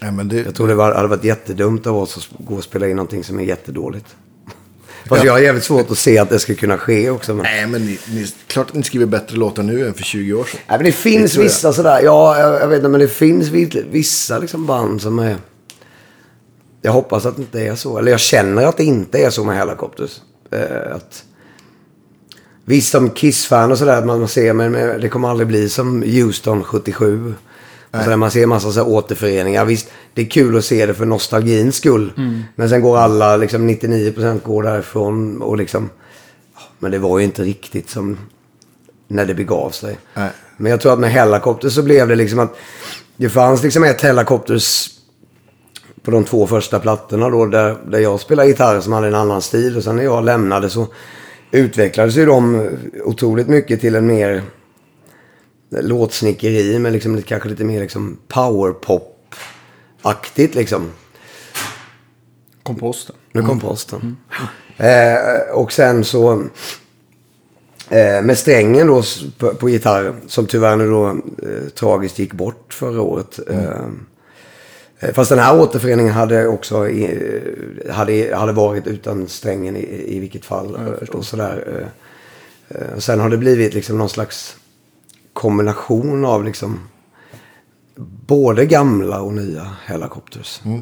[SPEAKER 3] Men det,
[SPEAKER 2] Jag tror det var, hade varit jättedumt av oss att gå och spela in någonting som är jättedåligt. Fast jag har jävligt svårt att se att det ska kunna ske också. Men...
[SPEAKER 3] Nej, men ni, ni, klart att ni skriver bättre låtar nu än för 20 år sedan.
[SPEAKER 2] Nej, men det finns
[SPEAKER 3] jag.
[SPEAKER 2] vissa sådär. Ja, jag, jag vet inte, men det finns vi- vissa liksom band som är... Jag hoppas att det inte är så. Eller jag känner att det inte är så med Hellacopters. Eh, att... Visst, som Kiss-fan och sådär, man man ser, men det kommer aldrig bli som Houston 77. Och så där man ser en massa så här återföreningar. Visst, det är kul att se det för nostalgins skull. Men sen går alla, liksom 99% går därifrån och liksom... Men det var ju inte riktigt som när det begav sig.
[SPEAKER 3] Nej.
[SPEAKER 2] Men jag tror att med Hellacopters så blev det liksom att det fanns liksom ett Hellacopters på de två första plattorna då där, där jag spelade gitarr som hade en annan stil. Och sen när jag lämnade så utvecklades ju de otroligt mycket till en mer låtsnickeri med liksom lite- kanske lite mer liksom powerpop-aktigt liksom.
[SPEAKER 1] Komposten.
[SPEAKER 2] Nu kom posten. Eh, och sen så eh, med strängen då på, på gitarr som tyvärr nu då eh, tragiskt gick bort förra året. Eh, eh, fast den här återföreningen hade också i, eh, hade, hade varit utan strängen i, i vilket fall. eh, och sådär. Eh, eh, sen har det blivit liksom någon slags kombination av liksom både gamla och nya.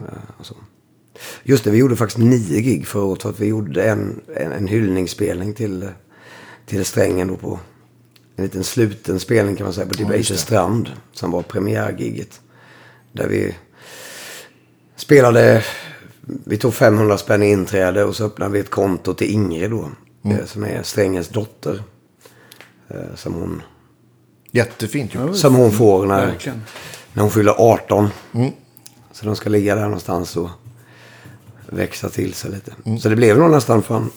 [SPEAKER 2] Eh, och så. Just det, vi gjorde faktiskt nio gig förra året. För att vi gjorde en, en, en hyllningsspelning till, till strängen då på en liten sluten spelning kan man säga på Debaser strand. Som var premiärgiget. Där vi spelade, vi tog 500 spänn i inträde och så öppnade vi ett konto till Ingrid då. eh, Som är strängens dotter. Eh, Som hon,
[SPEAKER 3] Jättefint gjort.
[SPEAKER 2] som hon får när,
[SPEAKER 1] Verkligen.
[SPEAKER 2] när hon fyller 18. Så de ska ligga där någonstans och växa till sig lite. Så det blev nog nästan fan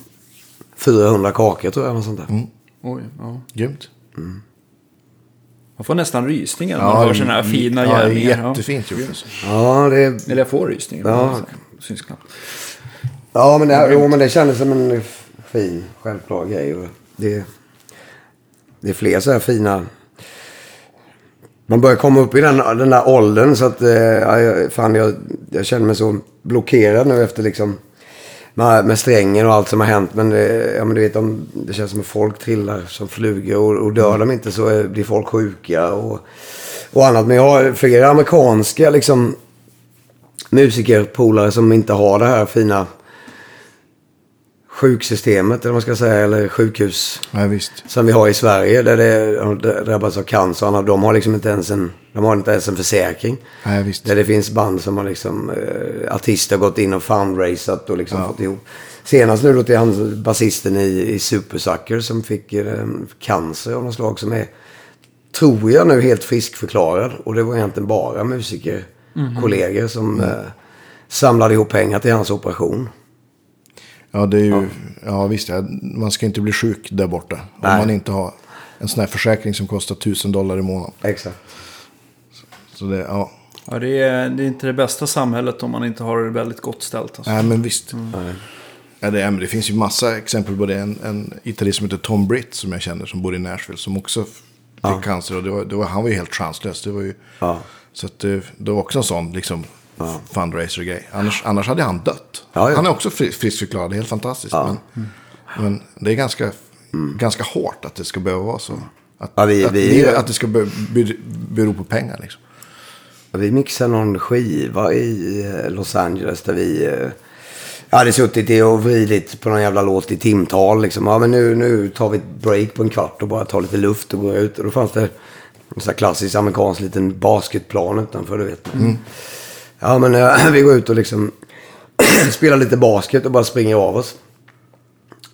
[SPEAKER 2] 400 kakor tror jag. Något sånt där.
[SPEAKER 1] Oj, ja.
[SPEAKER 3] Grymt.
[SPEAKER 1] Man får nästan rysningar när man hör sådana här fina
[SPEAKER 3] ja,
[SPEAKER 1] gärningar. Ja.
[SPEAKER 3] Jättefint gjort.
[SPEAKER 2] Ja, det,
[SPEAKER 1] Eller jag får rysningar.
[SPEAKER 2] Ja.
[SPEAKER 1] Syns knappt.
[SPEAKER 2] ja men, det, jo, men det kändes som en fin, självklar grej. Och det, det är fler så här fina... Man börjar komma upp i den, den där åldern så att... Eh, fan, jag, jag känner mig så blockerad nu efter liksom... Med, med strängen och allt som har hänt. Men, eh, ja, men du vet, om, det känns som att folk trillar som flugor. Och, och dör de inte så eh, blir folk sjuka och, och annat. Men jag har flera amerikanska liksom, musikerpolare som inte har det här fina sjuksystemet, eller vad man ska säga, eller sjukhus
[SPEAKER 3] Ja,
[SPEAKER 2] som vi har i Sverige där det har drabbats av cancer. De har liksom inte ens en, de har inte ens en försäkring.
[SPEAKER 3] Ja.
[SPEAKER 2] Där det finns band som har liksom, eh, artister gått in och fundraisat och liksom fått ihop. Senast nu då till han basisten i, i Supersucker som fick eh, cancer av något slag som är, tror jag nu, helt friskförklarad. Och det var egentligen bara musikerkollegor som eh, samlade ihop pengar till hans operation.
[SPEAKER 3] Ja, det är ju... Ja, visst. Ja. Man ska inte bli sjuk där borta. Om
[SPEAKER 2] Nej.
[SPEAKER 3] man inte har en sån här försäkring som kostar tusen dollar i månaden.
[SPEAKER 2] Exakt.
[SPEAKER 3] Så det, ja.
[SPEAKER 1] Ja, det, är, det är inte det bästa samhället om man inte har det väldigt gott ställt. Alltså.
[SPEAKER 3] Nej, men visst. Ja, det, är, men det finns ju massa exempel på det. En, en gitarrist som heter Tom Britt som jag känner som bor i Nashville. Som också fick cancer. Och det var, det var, han var ju helt chanslös. Det var ju,
[SPEAKER 2] Ja.
[SPEAKER 3] Så att det, det var också en sån liksom, fundraiser-grej. Annars, annars hade han dött.
[SPEAKER 2] Ja, ja.
[SPEAKER 3] Han är också fri, friskförklarad. Helt fantastiskt. Men, men det är ganska, ganska hårt att det ska behöva vara så. Att,
[SPEAKER 2] Ja, vi-
[SPEAKER 3] att,
[SPEAKER 2] vi-
[SPEAKER 3] livet- att det ska be, be, bero på pengar. Liksom.
[SPEAKER 2] Vi mixade någon skiva i eh, Los Angeles där vi... eh, Jag hade suttit och vridit på någon jävla låt i timtal. Liksom. Ja, men nu, nu tar vi ett break på en kvart och bara tar lite luft och går ut. Och då fanns det en sån här klassisk amerikansk liten basketplan utanför, du vet. Ja, men eh, vi går ut och liksom spelar lite basket och bara springer av oss.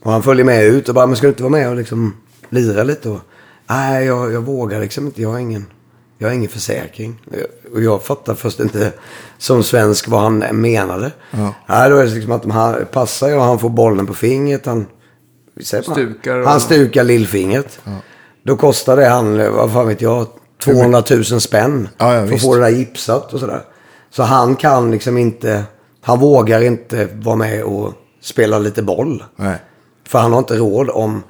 [SPEAKER 2] Och han följer med ut och bara, men ska du inte vara med och liksom lira lite? Och, Nej, jag, jag vågar liksom inte. Jag har ingen, jag har ingen försäkring. Och jag fattar först inte som svensk vad han menade.
[SPEAKER 3] Ja.
[SPEAKER 2] Nej, då är det liksom att han passar jag, han får bollen på fingret. Han,
[SPEAKER 1] Stukar och-
[SPEAKER 2] Han stukar lillfingret. Då kostar det han, vad fan vet jag, 200 000 spänn.
[SPEAKER 3] Ja, ja,
[SPEAKER 2] för att få det där gipsat och sådär. Så han kan liksom inte, han vågar inte vara med och spela lite boll.
[SPEAKER 3] Nej.
[SPEAKER 2] För han har inte råd om...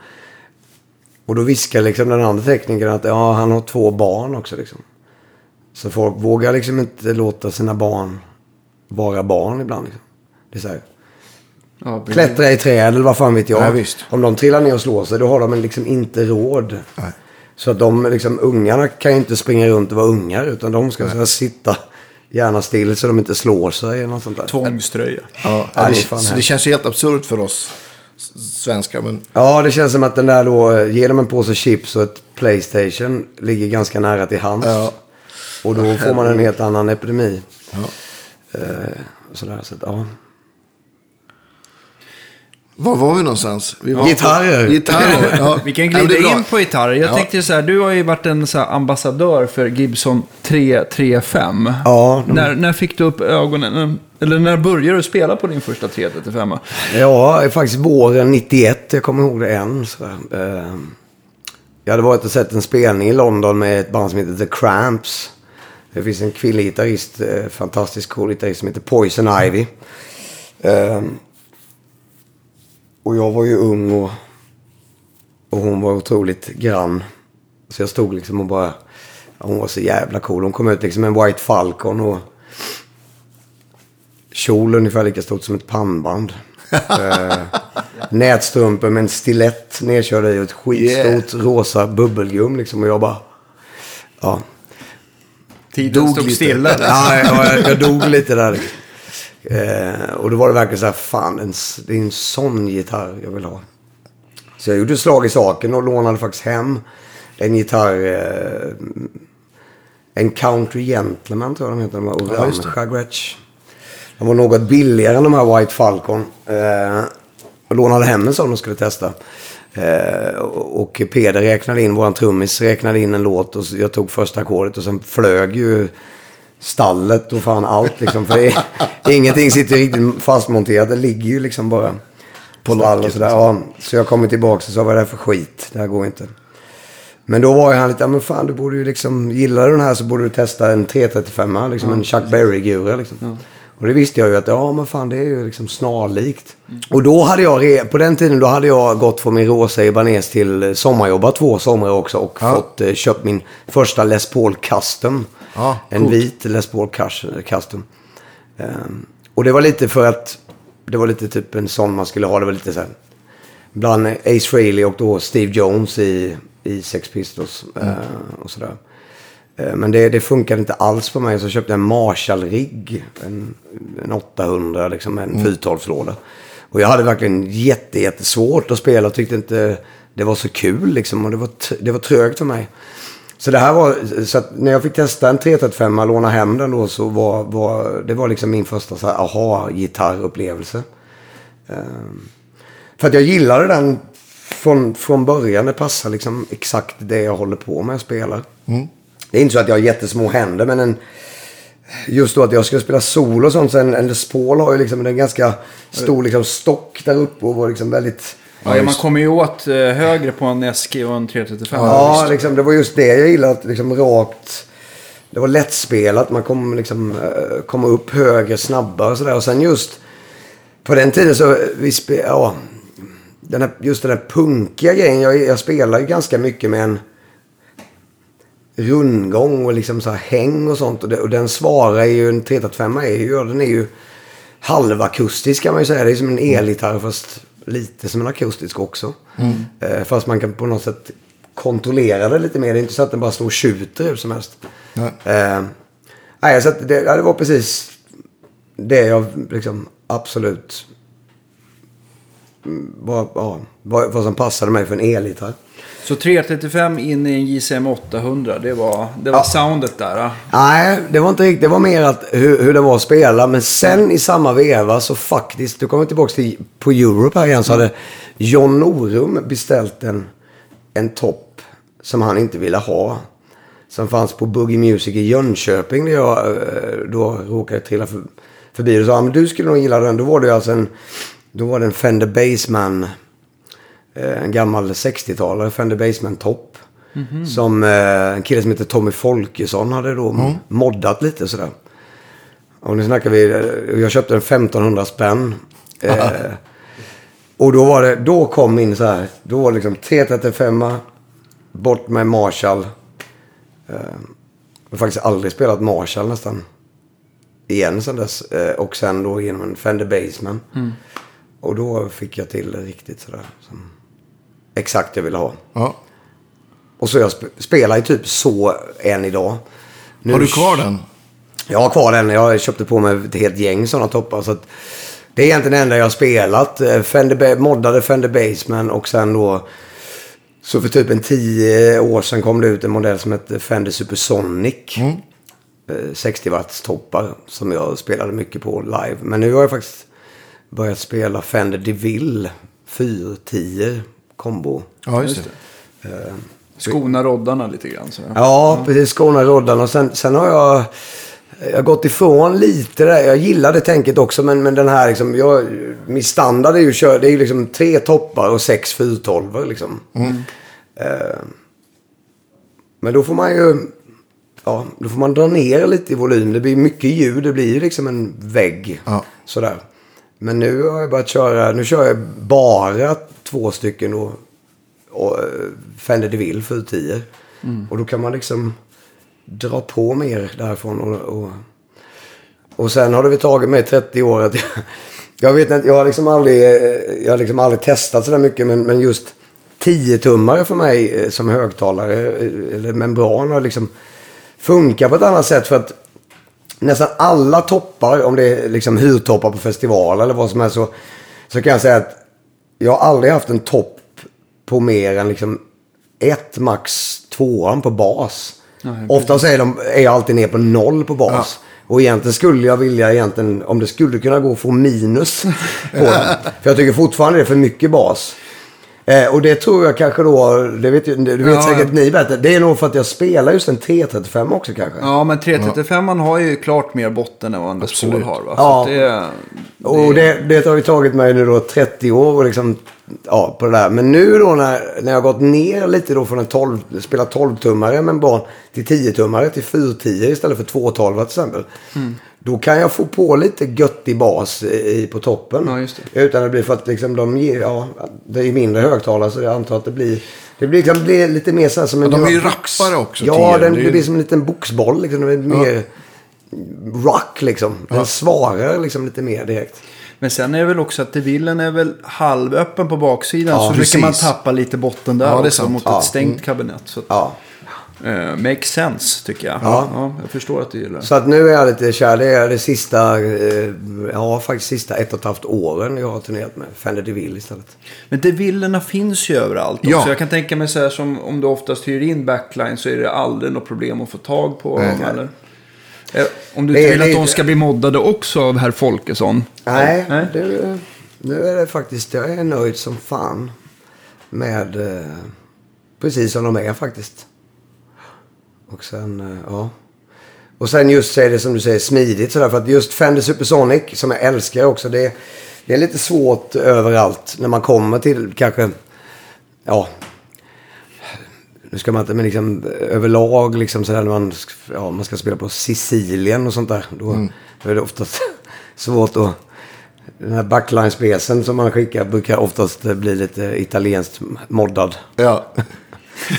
[SPEAKER 2] Och då viskar liksom den andra teknikern att ja, han har två barn också. Liksom. Så folk vågar liksom inte låta sina barn vara barn ibland. Liksom. Det är så här,
[SPEAKER 1] Ja,
[SPEAKER 2] klättra i träd eller vad fan vet jag.
[SPEAKER 3] Ja, visst.
[SPEAKER 2] Om de trillar ner och slår sig då har de liksom inte råd.
[SPEAKER 3] Nej.
[SPEAKER 2] Så att de liksom, ungarna kan ju inte springa runt och vara ungar. Utan de ska så här, sitta gärna still så de inte slår sig eller något sånt där.
[SPEAKER 1] Tvångströja.
[SPEAKER 3] Ja,
[SPEAKER 2] Ja, det
[SPEAKER 3] så det känns ju helt absurt för oss svenskar. Men
[SPEAKER 2] Ja, det känns som att den där då, eh, ge dem en påse chips och ett Playstation ligger ganska nära till hands.
[SPEAKER 3] Ja.
[SPEAKER 2] Och då får man en helt annan epidemi.
[SPEAKER 3] ja.
[SPEAKER 2] Eh, och sådär, så att, ja.
[SPEAKER 3] Var var vi någonstans? Vi var
[SPEAKER 2] Gitarrer.
[SPEAKER 3] Gitarrer, ja.
[SPEAKER 1] Vi kan
[SPEAKER 3] Ja,
[SPEAKER 1] glida
[SPEAKER 3] bra.
[SPEAKER 1] in på gitarrer. Jag
[SPEAKER 3] Ja.
[SPEAKER 1] tänkte så här, du har ju varit en så här ambassadör för Gibson 335.
[SPEAKER 2] Ja, de-
[SPEAKER 1] När, när fick du upp ögonen? Eller när började du spela på din första 335?
[SPEAKER 2] Ja, faktiskt våren 91. Jag kommer ihåg det än. Så, eh, jag hade varit och sett en spelning i London med ett band som heter The Cramps. Det finns en kvinnlig gitarrist, eh, fantastiskt cool gitarrist som heter Poison Ivy. Eh, och jag var ju ung och, och hon var otroligt grann. Så jag stod liksom och bara... ja, Hon var så jävla cool. Hon kom ut liksom en White Falcon och kjol ungefär lika stort som ett pannband. eh, nätstrumpor med en stilett nedkörda i och ett skitstort rosa bubbelgum liksom. Och jag bara... Ja,
[SPEAKER 1] Tiden stod
[SPEAKER 2] lite.
[SPEAKER 1] stilla där.
[SPEAKER 2] Ja, jag, jag, jag dog lite där. Eh, och då var det verkligen så här, fan, en, det är en sån gitarr jag vill ha. Så jag gjorde slag i saken och lånade faktiskt hem en gitarr. Eh, en Country Gentleman tror jag de heter. De
[SPEAKER 3] Ja, det.
[SPEAKER 2] orangea Gretsch. De var något billigare än de här White Falcon. Eh, och lånade hem en sån och skulle testa. Eh, och Peder räknade in, våran trummis räknade in en låt och jag tog första ackordet och sen flög ju stallet och fan allt liksom. För det, ingenting sitter riktigt fastmonterat, det ligger ju liksom bara på stall och sådär. Ja, så jag kommer tillbaka och sa vad är det här för skit? Det här går inte. Men då var ju han lite, ja men fan du borde ju liksom, gillar du den här så borde du testa en 335 liksom en Chuck Berry-gura liksom. Och det visste jag ju att, ja men fan det är ju liksom snarlikt. Och då hade jag, på den tiden då hade jag gått från min rosa Ibanez till sommarjobba två somrar också och
[SPEAKER 3] Ja.
[SPEAKER 2] fått eh, köpt min första Les Paul Custom.
[SPEAKER 3] Ja,
[SPEAKER 2] en
[SPEAKER 3] coolt.
[SPEAKER 2] vit Les Paul Cus- Custom. Ehm, och det var lite för att, det var lite typ en sån man skulle ha, det var lite så här bland Ace Frehley och då Steve Jones i, i Sex Pistols eh, och sådär. Eh, men det, det funkade inte alls för mig så jag köpte en Marshall-rigg. En, en 800 liksom, en 412-låda. Och jag hade verkligen jätte, jättesvårt att spela och tyckte inte det var så kul liksom. Och det var, det var trögt för mig. Så det här var, så när jag fick testa en 335 och låna hem den då så var, var det var liksom min första så här aha-gitarrupplevelse. För att jag gillade den från, från början. Det passar liksom exakt det jag håller på med att spela. Det är inte så att jag har jättesmå händer men en, just då att jag ska spela solo och sånt. Så en, en Les Paul har ju liksom en ganska stor liksom, stock där uppe och var liksom väldigt...
[SPEAKER 1] Ja, man kommer ju åt eh, högre på en Eski och en 335.
[SPEAKER 2] Ja, liksom, det var just det jag gillade. Att liksom rakt... Det var lättspelat. Man kom liksom eh, komma upp högre, snabbare och sådär. Och sen just på den tiden så... Vi spe, ja, den här, just den här punkiga grejen. Jag, jag spelar ju ganska mycket med en rundgång och liksom så här häng och sånt. Och, det, och den svarar ju, en 335 är ju, ja, den är ju halvakustisk kan man ju säga. Det är som en elgitarr fast lite som en akustisk också. Eh, fast man kan på något sätt kontrollera det lite mer. Det är inte så att den bara står och tjuter hur som helst.
[SPEAKER 3] Nej.
[SPEAKER 2] Eh, Nej, så att det, ja, det var precis det jag liksom absolut... mm, Var, ja, vad, vad som passade mig för en elgitarr.
[SPEAKER 1] Så 335 in i en JCM 800, det var, det var
[SPEAKER 2] Ja.
[SPEAKER 1] soundet där. ja.
[SPEAKER 2] Nej, det var inte riktigt. Det var mer att hur, hur det var att spela. Men sen i samma veva så faktiskt, du kommer tillbaka till på Europe här igen, så hade John Norum beställt en, en topp som han inte ville ha. Som fanns på Boogie Music i Jönköping där jag eh, då råkade trilla för, förbi. Och sa, men du skulle nog gilla den. Då var det alltså en, då var det en Fender Bassman. Eh, En gammal 60-talare, Fender Bassman topp. Som eh, en kille som heter Tommy Folkesson hade då moddat lite sådär. Och nu snackar vi, eh, jag köpte en 1500 spänn. Eh, och då var det, då kom in så här, då var det liksom 335 bort med Marshall. Eh, jag har faktiskt aldrig spelat Marshall nästan. Igen sen dess. Eh, och sen då genom en Fender Bassman. Och då fick jag till det riktigt sådär. Som exakt jag ville ha.
[SPEAKER 3] Ja.
[SPEAKER 2] Och så jag sp- spelar ju typ så än idag. Nu
[SPEAKER 3] Har du kvar den?
[SPEAKER 2] Jag har kvar den. Jag köpte på mig ett helt gäng sådana toppar. Så det är egentligen det enda jag har spelat. Eh, Fender, moddade Fender Bassman och sen då... Så för typ en tio år sedan kom det ut en modell som hette Fender Supersonic. Eh, 60 watts toppar som jag spelade mycket på live. Men nu har jag faktiskt börjat spela Fender DeVille 410 kombo.
[SPEAKER 3] Ja, just det.
[SPEAKER 1] Skona roddarna lite grann. Så.
[SPEAKER 2] Ja, precis. Skåna roddan. Och sen, sen har jag, jag har gått ifrån lite där. Jag gillar det tänket också. Men, men den här liksom. Jag, min standard är ju kör, det är ju liksom tre toppar och sex 412 liksom. Eh, men då får man ju... Ja, då får man dra ner lite i volym. Det blir mycket ljud. Det blir ju liksom en vägg.
[SPEAKER 3] Ja.
[SPEAKER 2] Sådär. Men nu har jag börjat köra. Nu kör jag bara två stycken då och eh, Fender DeVille 410. Och då kan man liksom dra på mer därifrån. Och, och, och sen har det väl tagit mig 30 år att jag, jag vet inte, jag har liksom aldrig, eh, jag har liksom aldrig testat sådär mycket men, men just 10-tummare för mig eh, som högtalare eller membran har liksom funkar på ett annat sätt för att nästan alla toppar, om det är liksom hurtoppar på festival eller vad som helst så, så kan jag säga att jag har aldrig haft en topp på mer än liksom ett, max tvåan på bas.
[SPEAKER 1] Nej,
[SPEAKER 2] Ofta så är, de, är jag alltid ner på noll på bas. Och egentligen skulle jag vilja, egentligen, om det skulle kunna gå, få minus på den. För jag tycker fortfarande det är för mycket bas. Eh, och det tror jag kanske då, det vet, ju- du vet
[SPEAKER 1] Ja.
[SPEAKER 2] säkert ni bättre. Det är nog för att jag spelar just en T35 också kanske.
[SPEAKER 1] Ja, men 335 man har ju klart mer botten än vad Paul
[SPEAKER 3] Absolut.
[SPEAKER 1] har. Va?
[SPEAKER 2] Ja.
[SPEAKER 1] Så det,
[SPEAKER 2] Och det, det har ju tagit mig nu då 30 år och liksom, ja, på det där. Men nu då när, när jag har gått ner lite då från en 12, spela 12-tummare med en barn till 10-tummare till 410 istället för 212 till exempel.
[SPEAKER 1] Mm.
[SPEAKER 2] Då kan jag få på lite göttig bas i, på toppen.
[SPEAKER 1] Ja, just det.
[SPEAKER 2] Utan det blir för att liksom de ger, ja, det är mindre högtalare så jag antar att det blir, det blir, liksom, blir lite mer så här som en...
[SPEAKER 3] Ja, de är ju rappare också,
[SPEAKER 2] Ja, den,
[SPEAKER 3] Det
[SPEAKER 2] det
[SPEAKER 3] ju-
[SPEAKER 2] blir som en liten boxboll liksom. Det blir mer rock liksom. Den svarar liksom lite mer direkt.
[SPEAKER 1] Men sen är väl också att devillen är väl halvöppen på baksidan.
[SPEAKER 2] Ja,
[SPEAKER 1] så brukar man tappa lite botten där
[SPEAKER 3] Ja,
[SPEAKER 1] också
[SPEAKER 3] sant.
[SPEAKER 1] mot
[SPEAKER 2] Ja.
[SPEAKER 1] ett stängt kabinett. Så att,
[SPEAKER 2] Ja.
[SPEAKER 1] eh, makes sense tycker jag.
[SPEAKER 2] Ja.
[SPEAKER 1] Ja. jag förstår att du gillar det.
[SPEAKER 2] Så att nu är jag lite kär. Det är det sista, eh, ja faktiskt sista ett och ett halvt åren jag har turnerat med Fender DeVille istället.
[SPEAKER 1] Men devillerna finns ju överallt också.
[SPEAKER 3] Ja.
[SPEAKER 1] Jag kan tänka mig så här som om du oftast hyr in backline så är det aldrig något problem att få tag på dem. Eller? Om du vill att de ska bli moddade också av herr Folkesson.
[SPEAKER 2] Nej,
[SPEAKER 1] Nej.
[SPEAKER 2] Det, nu är det faktiskt, jag är nöjd som fan med eh, precis som de är faktiskt. Och sen, eh, ja. Och sen just är det som du säger smidigt sådär. För att just Fender Supersonic som jag älskar också. Det, det är lite svårt överallt när man kommer till kanske, ja. Nu ska man inte, men liksom överlag liksom sådär när man, ja, man ska spela på Sicilien och sånt där. Då, då är det oftast svårt att... Den här backline-specen som man skickar brukar oftast bli lite italienskt moddad.
[SPEAKER 3] Ja.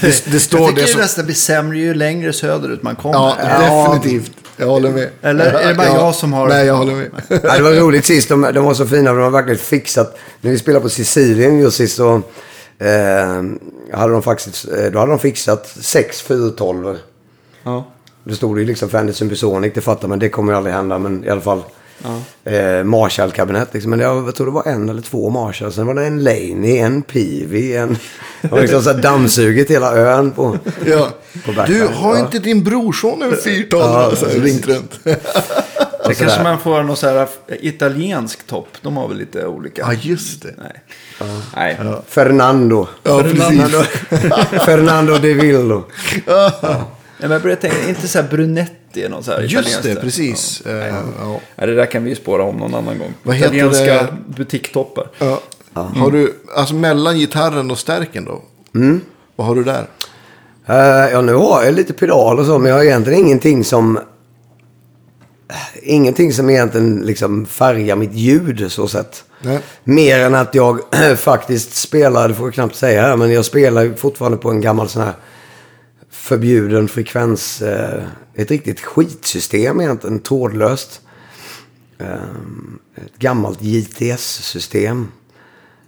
[SPEAKER 3] Det, det står
[SPEAKER 1] Jag
[SPEAKER 3] det
[SPEAKER 1] tycker
[SPEAKER 3] som...
[SPEAKER 1] det nästan blir sämre ju längre söderut man kommer.
[SPEAKER 3] Ja, definitivt. Jag håller med.
[SPEAKER 1] Eller är det bara jag som har-
[SPEAKER 3] Nej, jag håller med.
[SPEAKER 2] Ja, det var roligt sist. De, de var så fina. De har verkligen fixat. När vi spelade på Sicilien just sist så eh, hade de faktiskt, eh, då hade de fixat sex 412
[SPEAKER 1] Ja.
[SPEAKER 2] det stod ju liksom Fender Supersonic, det fattar man, det kommer ju aldrig hända, men i alla fall. Eh, Marshall-kabinett liksom. Men jag, jag tror det var en eller två Marshall. Sen var det en Laney, en Peavy, en... Det var liksom så här dammsugit hela ön på...
[SPEAKER 3] Ja.
[SPEAKER 2] På.
[SPEAKER 3] Du, har
[SPEAKER 2] Ja.
[SPEAKER 3] inte din brorson en 412?
[SPEAKER 2] Ja,
[SPEAKER 3] Ja, så
[SPEAKER 1] Det kanske man får någon så här italiensk topp. De har väl lite olika.
[SPEAKER 3] Ja, just det.
[SPEAKER 1] Nej. Nej.
[SPEAKER 2] Fernando.
[SPEAKER 3] Ja.
[SPEAKER 2] Fernando, Fernando de Villo.
[SPEAKER 1] Nej, men jag börjar tänka, inte så här Brunetti någon så här
[SPEAKER 3] Just det, precis. Eh, Ja.
[SPEAKER 1] Ja, det där kan vi ju spåra om någon annan gång.
[SPEAKER 3] Vad heter
[SPEAKER 1] Italienska
[SPEAKER 3] det?
[SPEAKER 1] butiktoppar.
[SPEAKER 3] Ja. Har du, alltså mellan gitarren och stärken då?
[SPEAKER 2] Mm.
[SPEAKER 3] Vad har du där?
[SPEAKER 2] Eh, ja, nu har jag lite pedal och så, men jag har egentligen ingenting som... Ingenting som egentligen liksom färgar mitt ljud så sett.
[SPEAKER 3] Nej.
[SPEAKER 2] Mer än att jag faktiskt spelar, det får jag knappt säga här, men jag spelar fortfarande på en gammal sån här förbjuden frekvens. Eh, ett riktigt skitsystem egentligen, trådlöst. Eh, ett gammalt JTS-system.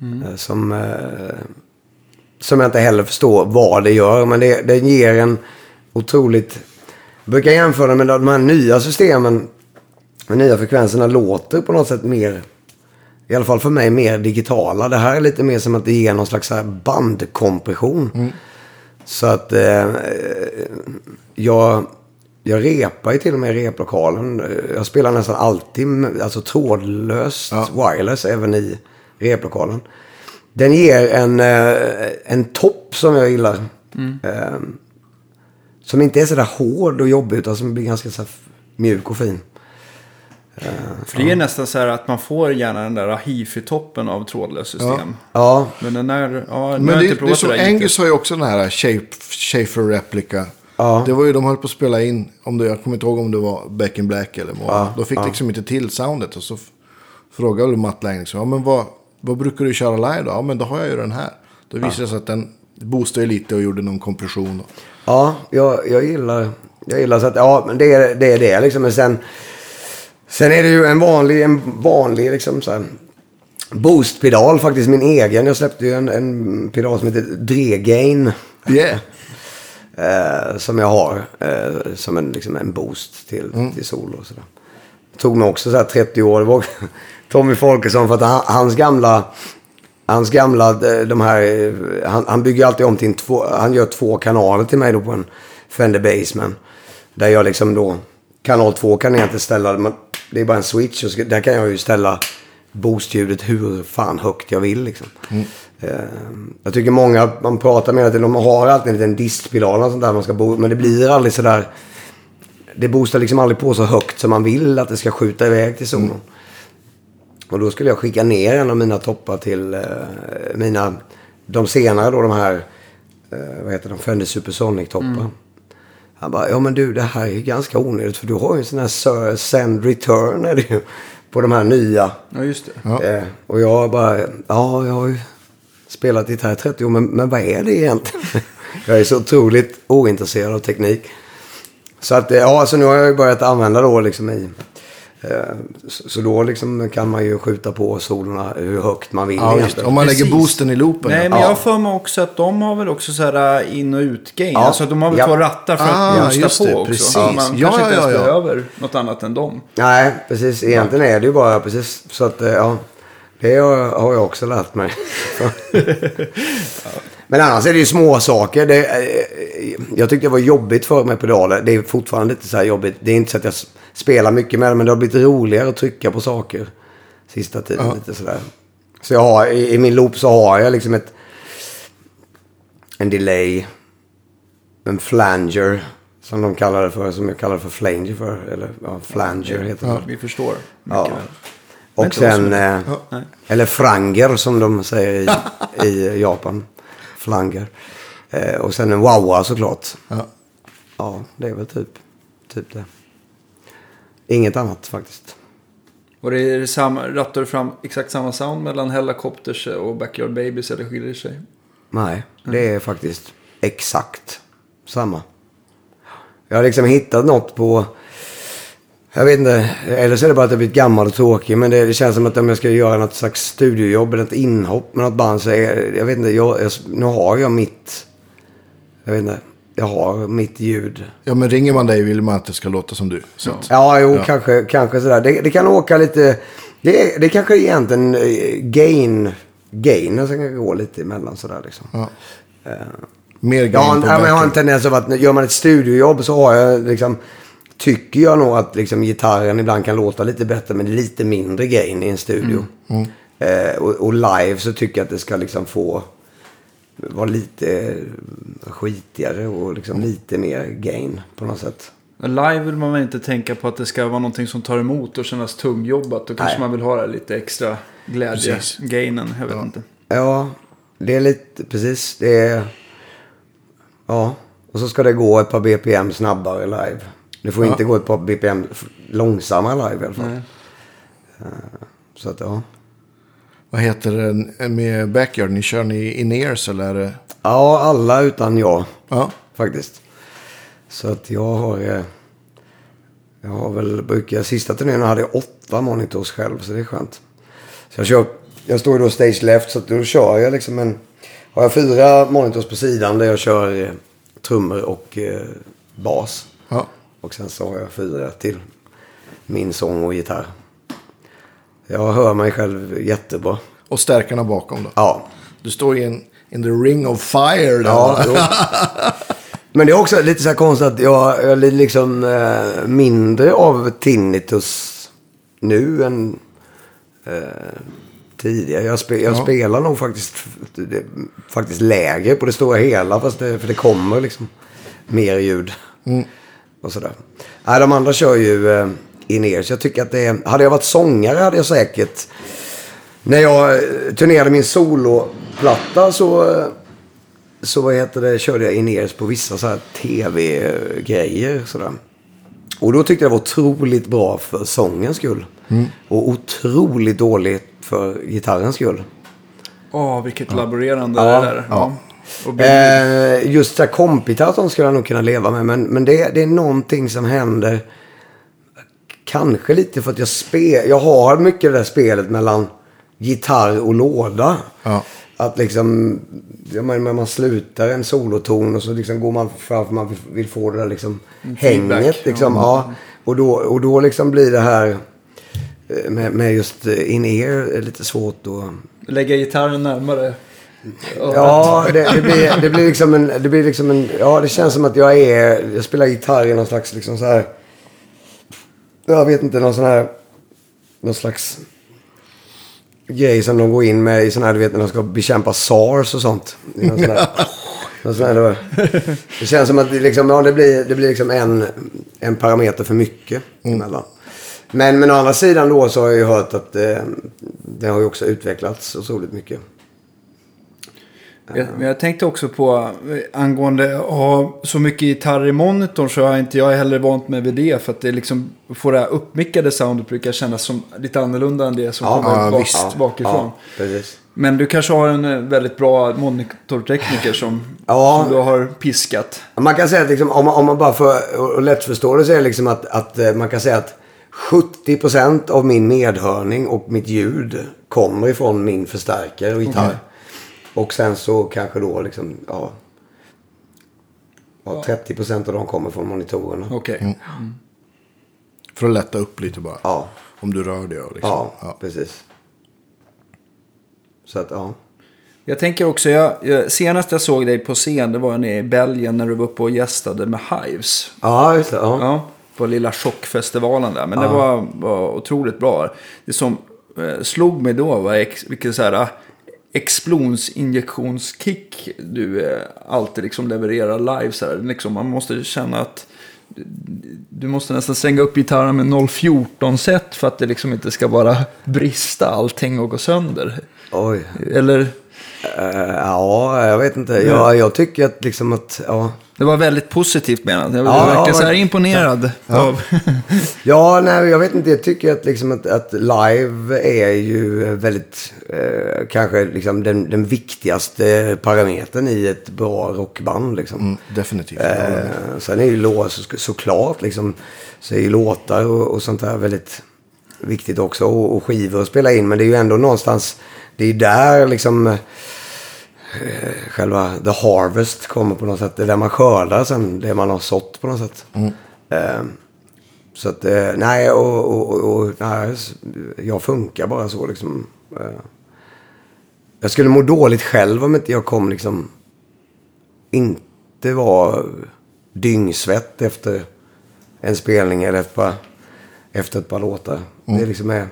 [SPEAKER 2] Eh, som, eh, som jag inte heller förstår vad det gör. Men det, det ger en otroligt... Jag brukar jämföra med de här nya systemen. De nya frekvenserna låter på något sätt mer... I alla fall för mig mer digitala. Det här är lite mer som att det ger någon slags bandkompression. Så att eh, jag, jag repar ju till och med i replokalen. Jag spelar nästan alltid alltså trådlöst wireless även i replokalen. Den ger en, eh, en topp som jag gillar. Eh, som inte är sådär hård och jobbig utan som blir ganska så här mjuk och fin.
[SPEAKER 1] För det är nästan så här att man får gärna den där hifi-toppen av trådlöst system.
[SPEAKER 2] Ja,
[SPEAKER 1] Men den är, ja,
[SPEAKER 3] Men
[SPEAKER 1] har jag
[SPEAKER 3] det,
[SPEAKER 1] inte
[SPEAKER 3] det är
[SPEAKER 1] det där
[SPEAKER 3] Angus har ju också den här Shape, Schaefer Replica.
[SPEAKER 2] Ja.
[SPEAKER 3] Det var ju, de höll på att spela in, om det, jag kommer inte ihåg om det var Back in Black eller vad.
[SPEAKER 2] Ja,
[SPEAKER 3] De fick
[SPEAKER 2] ja.
[SPEAKER 3] liksom inte till soundet. Och så frågade väl Matt Lang, liksom, ja, men vad, vad brukar du köra live då? Ja men då har jag ju den här. Då visade det sig att den boostade lite och gjorde någon kompression. Och,
[SPEAKER 2] Ja, jag, jag gillar jag gillar så att, ja, men det är det, är det liksom. Men sen, sen är det ju en vanlig, en vanlig liksom så här, boostpedal faktiskt, min egen. Jag släppte ju en, en pedal som heter Dregain.
[SPEAKER 3] yeah.
[SPEAKER 2] Eh, som jag har eh, som en, liksom en boost till,
[SPEAKER 3] Mm.
[SPEAKER 2] till solo och sådär. Tog mig också så här 30 år. Det var Tommy Folkesson för att han, hans gamla... Hans gamla, eh, de här, eh, han, han bygger alltid om till en två, han gör två kanaler till mig då på en Fender Baseman. Där jag liksom då, kanal 2 kan jag inte ställa, men det är bara en switch och så, där kan jag ju ställa boostljudet hur fan högt jag vill liksom. Eh, jag tycker många, man pratar med att de har alltid en liten distpedal och sånt där man ska bo, men det blir aldrig sådär, det boostar liksom aldrig på så högt som man vill att det ska skjuta iväg till zonen. Och då skulle jag skicka ner en av mina toppar till eh, mina, de senare då de här, eh, vad heter de, Fender Supersonic-toppar. Han bara, ja men du det här är ju ganska onödigt för du har ju en sån här Sir Send Return är det ju, på de här nya.
[SPEAKER 1] Ja, just det.
[SPEAKER 3] Ja.
[SPEAKER 2] Eh, och jag bara, ja jag har ju spelat gitarr i 30 år men, men vad är det egentligen? jag är så otroligt ointresserad av teknik. Så att, eh, ja, så nu har jag ju börjat använda då liksom i... Eh, så, då liksom kan man ju skjuta på solorna hur högst man vill
[SPEAKER 3] Ja. Om man lägger
[SPEAKER 1] Precis.
[SPEAKER 3] boosten i loopen.
[SPEAKER 1] Nej,
[SPEAKER 3] ja.
[SPEAKER 1] men
[SPEAKER 2] Ja.
[SPEAKER 1] jag för mig också att de har väl också så här äh, in och ut-gain.
[SPEAKER 2] Ja.
[SPEAKER 1] Alltså de har väl
[SPEAKER 2] Ja.
[SPEAKER 1] två rattar för
[SPEAKER 3] Ah,
[SPEAKER 1] att boosta på
[SPEAKER 3] det,
[SPEAKER 1] också.
[SPEAKER 3] precis.
[SPEAKER 1] Så Man
[SPEAKER 3] Ja,
[SPEAKER 1] kanske inte
[SPEAKER 3] ja,
[SPEAKER 1] ens
[SPEAKER 3] ja.
[SPEAKER 1] behöver något annat än dem.
[SPEAKER 2] Nej, precis. Egentligen är det ju bara precis. Så att, eh, ja. Det har jag också lärt mig. Men annars är det ju små saker. Det, eh, jag tyckte det var jobbigt för med pedaler. Det är fortfarande inte så här jobbigt. Det är inte så att jag spelar mycket med det. Men det har blivit roligare att trycka på saker. Sista tiden. Lite sådär. Så jag har, i, i min loop så har jag liksom ett... En delay. En flanger. Som de kallar det för. Som jag kallar för flanger för. Eller ja, flanger heter det.
[SPEAKER 1] Vi förstår.
[SPEAKER 2] Ja.
[SPEAKER 1] mycket väl.
[SPEAKER 2] Och sen, eh,
[SPEAKER 1] Nej.
[SPEAKER 2] eller franger som de säger i, i Japan. Flanger. Eh, och sen en wawa såklart.
[SPEAKER 3] Ja.
[SPEAKER 2] Ja, det är väl typ, typ det. Inget annat faktiskt.
[SPEAKER 1] Och det är det samma, rattar du fram exakt samma sound mellan Hellacopters och Backyard Babies eller skiljer det sig?
[SPEAKER 2] Nej, det är faktiskt exakt samma. Jag har liksom hittat något på... Jag vet inte, eller så är det bara att jag blivit gammal och tråkig. Men det, det känns som att om jag ska göra något slags studiojobb eller ett inhopp med något band så är jag vet inte, jag, jag, nu har jag mitt... Jag vet inte. Jag har mitt ljud.
[SPEAKER 3] Ja, men ringer man dig vill man att det ska låta som du. Så
[SPEAKER 2] Ja, jo, Kanske, kanske sådär. Det, det kan åka lite... Det, är- det kanske egentligen eh, gain... Gainen som kan gå lite emellan sådär liksom.
[SPEAKER 3] ja. Mer
[SPEAKER 2] Jag har,
[SPEAKER 3] gain
[SPEAKER 2] en-
[SPEAKER 3] på
[SPEAKER 2] ja, men jag har en tendens av att gör man ett studiojobb så har jag liksom... Tycker jag nog att liksom, gitarren ibland kan låta lite bättre med lite mindre gain i en studio. Eh, och, och live så tycker jag att det ska liksom få vara lite eh, skitigare och liksom lite mer gain på något sätt.
[SPEAKER 1] Live vill man väl inte tänka på att det ska vara någonting som tar emot och kännas tungjobbat. Då kanske
[SPEAKER 2] Nej.
[SPEAKER 1] man vill ha det lite extra glädje.
[SPEAKER 3] Precis.
[SPEAKER 1] Gainen, jag vet inte.
[SPEAKER 2] Ja, det är lite, precis. Det är, ja, och så ska det gå ett par BPM snabbare live. Det får inte gå ett par BPM långsammare live i alla fall.
[SPEAKER 1] Nej.
[SPEAKER 2] Eh, Så att ja.
[SPEAKER 3] Vad heter det med Backyard? Ni kör ni in-ears eller? är det-
[SPEAKER 2] Ja, alla utan jag
[SPEAKER 3] Ja.
[SPEAKER 2] faktiskt. Så att jag har, eh, jag har väl, brukar, sista turnén hade jag åtta monitors själv så det är skönt. Så jag kör, jag står ju då stage left så att då kör jag liksom en, har jag fyra monitors på sidan där jag kör eh, trummor och eh, bas.
[SPEAKER 3] ja.
[SPEAKER 2] Och sen så har jag fyra till min sång och gitarr. Jag hör mig själv jättebra.
[SPEAKER 3] Och stärkarna bakom då?
[SPEAKER 2] Ja,
[SPEAKER 3] Du står i en in the ring of fire där.
[SPEAKER 2] Ja. Men det är också lite så här konstigt att jag, jag lider liksom eh, mindre av tinnitus nu än eh, tidigare. Jag, spe, jag
[SPEAKER 3] Ja.
[SPEAKER 2] spelar nog faktiskt, det, faktiskt lägre på det stora hela. Fast det, för det kommer liksom mer ljud. Och sådär. Nej, de andra kör ju eh, in er. Så jag tycker att det Hade jag varit sångare hade jag säkert... När jag eh, turnerade min soloplatta så... eh, Så vad heter det, körde jag in på vissa så här tv-grejer. Sådär. Och då tyckte jag det var otroligt bra för sångens skull. Och otroligt dåligt för gitarrens skull.
[SPEAKER 1] Åh, vilket laborerande
[SPEAKER 2] Ja,
[SPEAKER 1] det där.
[SPEAKER 2] ja. Eh, just här kompgitarr skulle jag nog kunna leva med. Men, men det, det är någonting som händer. Kanske lite för att jag spel, Jag har mycket det där spelet mellan gitarr och låda.
[SPEAKER 3] Ja.
[SPEAKER 2] Att liksom. Ja, men när man slutar en soloton och så liksom går man fram för man vill- få det där liksom
[SPEAKER 1] feedback,
[SPEAKER 2] hänget. Liksom, ja. Och, då, och då liksom blir det här. eh, Med, med just eh, in-ear lite svårt att...
[SPEAKER 1] Lägga gitarren närmare.
[SPEAKER 2] Ja, det, det, blir, det blir liksom en... Det blir liksom en... Ja, det känns som att jag är... Jag spelar gitarr i någon slags liksom så här... Jag vet inte, någon sån här... Någon slags grej som de går in med i sån här, du vet när de ska bekämpa SARS och sånt. I någon sån här, någon sån här, det känns som att det, liksom, ja, det blir, det blir liksom en, en parameter för mycket emellan. Men, men å andra sidan då så har jag ju hört att eh, det har ju också utvecklats otroligt mycket.
[SPEAKER 1] Jag, men jag tänkte också på eh, angående att ha så mycket gitarr i monitorn så har inte jag heller vant mig vid det. För att det liksom får det här uppmickade soundet brukar kännas som lite annorlunda än det som
[SPEAKER 2] Ja,
[SPEAKER 1] kommer
[SPEAKER 3] ja,
[SPEAKER 1] bak,
[SPEAKER 3] visst.
[SPEAKER 1] bakifrån.
[SPEAKER 2] Ja.
[SPEAKER 1] Men du kanske har en eh, väldigt bra monitortekniker som,
[SPEAKER 2] Ja.
[SPEAKER 1] som du har piskat.
[SPEAKER 2] Man kan säga att liksom, om, man, om man bara får och lätt förstå det så är det liksom att, att eh, man kan säga att 70% av min medhörning och mitt ljud kommer ifrån min förstärkare och gitarr.
[SPEAKER 1] Okej.
[SPEAKER 2] Och sen så kanske då liksom, ja. ja 30% av dem kommer från monitorerna.
[SPEAKER 1] Okej.
[SPEAKER 3] För att lätta upp lite bara.
[SPEAKER 2] Ja,
[SPEAKER 3] Om du rör dig. Liksom.
[SPEAKER 2] ja,
[SPEAKER 3] Ja.
[SPEAKER 2] precis. Så att ja.
[SPEAKER 1] Jag tänker också, jag, jag, senast jag såg dig på scen det var nere i Belgien när du var uppe och gästade med Hives.
[SPEAKER 2] Ja, just det. Ja.
[SPEAKER 1] Ja, på lilla chockfestivalen där. Men det var, var otroligt bra. Det som eh, slog mig då var ex, vilken så här explosionsinjektionskick du eh, alltid liksom levererar live. Så här. Liksom, man måste känna att du måste nästan slänga upp gitarren med 014 set för att det liksom inte ska bara brista allting och gå sönder.
[SPEAKER 2] Oj.
[SPEAKER 1] Eller,
[SPEAKER 2] Eh, ja, jag vet inte. Ja, jag tycker att liksom att, ja.
[SPEAKER 1] Det var väldigt positivt menat. Jag var
[SPEAKER 2] Ja,
[SPEAKER 1] verkligen
[SPEAKER 2] ja,
[SPEAKER 1] så här
[SPEAKER 2] men-
[SPEAKER 1] imponerad av...
[SPEAKER 2] Ja, nej, jag vet inte. Jag tycker att, liksom att, att live är ju väldigt, eh, kanske liksom den, den viktigaste parametern i ett bra rockband. Liksom.
[SPEAKER 3] Mm, definitivt.
[SPEAKER 2] Eh, sen är ju låt, så, såklart liksom, så är ju låtar och, och sånt där väldigt viktigt också. Och, och skivor att spela in. Men det är ju ändå någonstans, det är där liksom, eh, själva the harvest kommer på något sätt. Det är där man skördar sen det man har sått på något sätt. Eh, så att, eh, nej, och, och, och, nej, jag funkar bara så liksom. Eh, jag skulle må dåligt själv om inte jag kom liksom inte var dyngsvett efter en spelning eller ett par, efter ett par låtar. Det är liksom är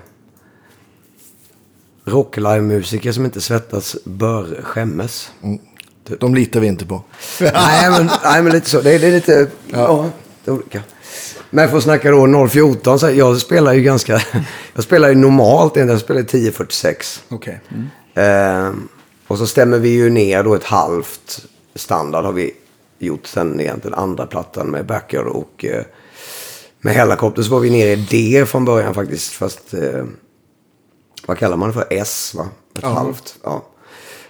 [SPEAKER 2] rocklive-musiker som inte svettas bör skämmas.
[SPEAKER 3] De litar vi inte på.
[SPEAKER 2] nej, men, nej, men lite så. Det är, det är lite... Ja. det är olika. Men för att snacka då 014, så jag spelar ju ganska... Jag spelar ju normalt, jag spelar 1046.
[SPEAKER 1] Okej. Mm.
[SPEAKER 2] Ehm, och så stämmer vi ju ner då ett halvt standard har vi gjort sen egentligen andra plattan med backer och eh, med Hellacopter så var vi nere i D från början faktiskt. Fast eh, vad kallar man det för? S va? Ett halvt. Ja.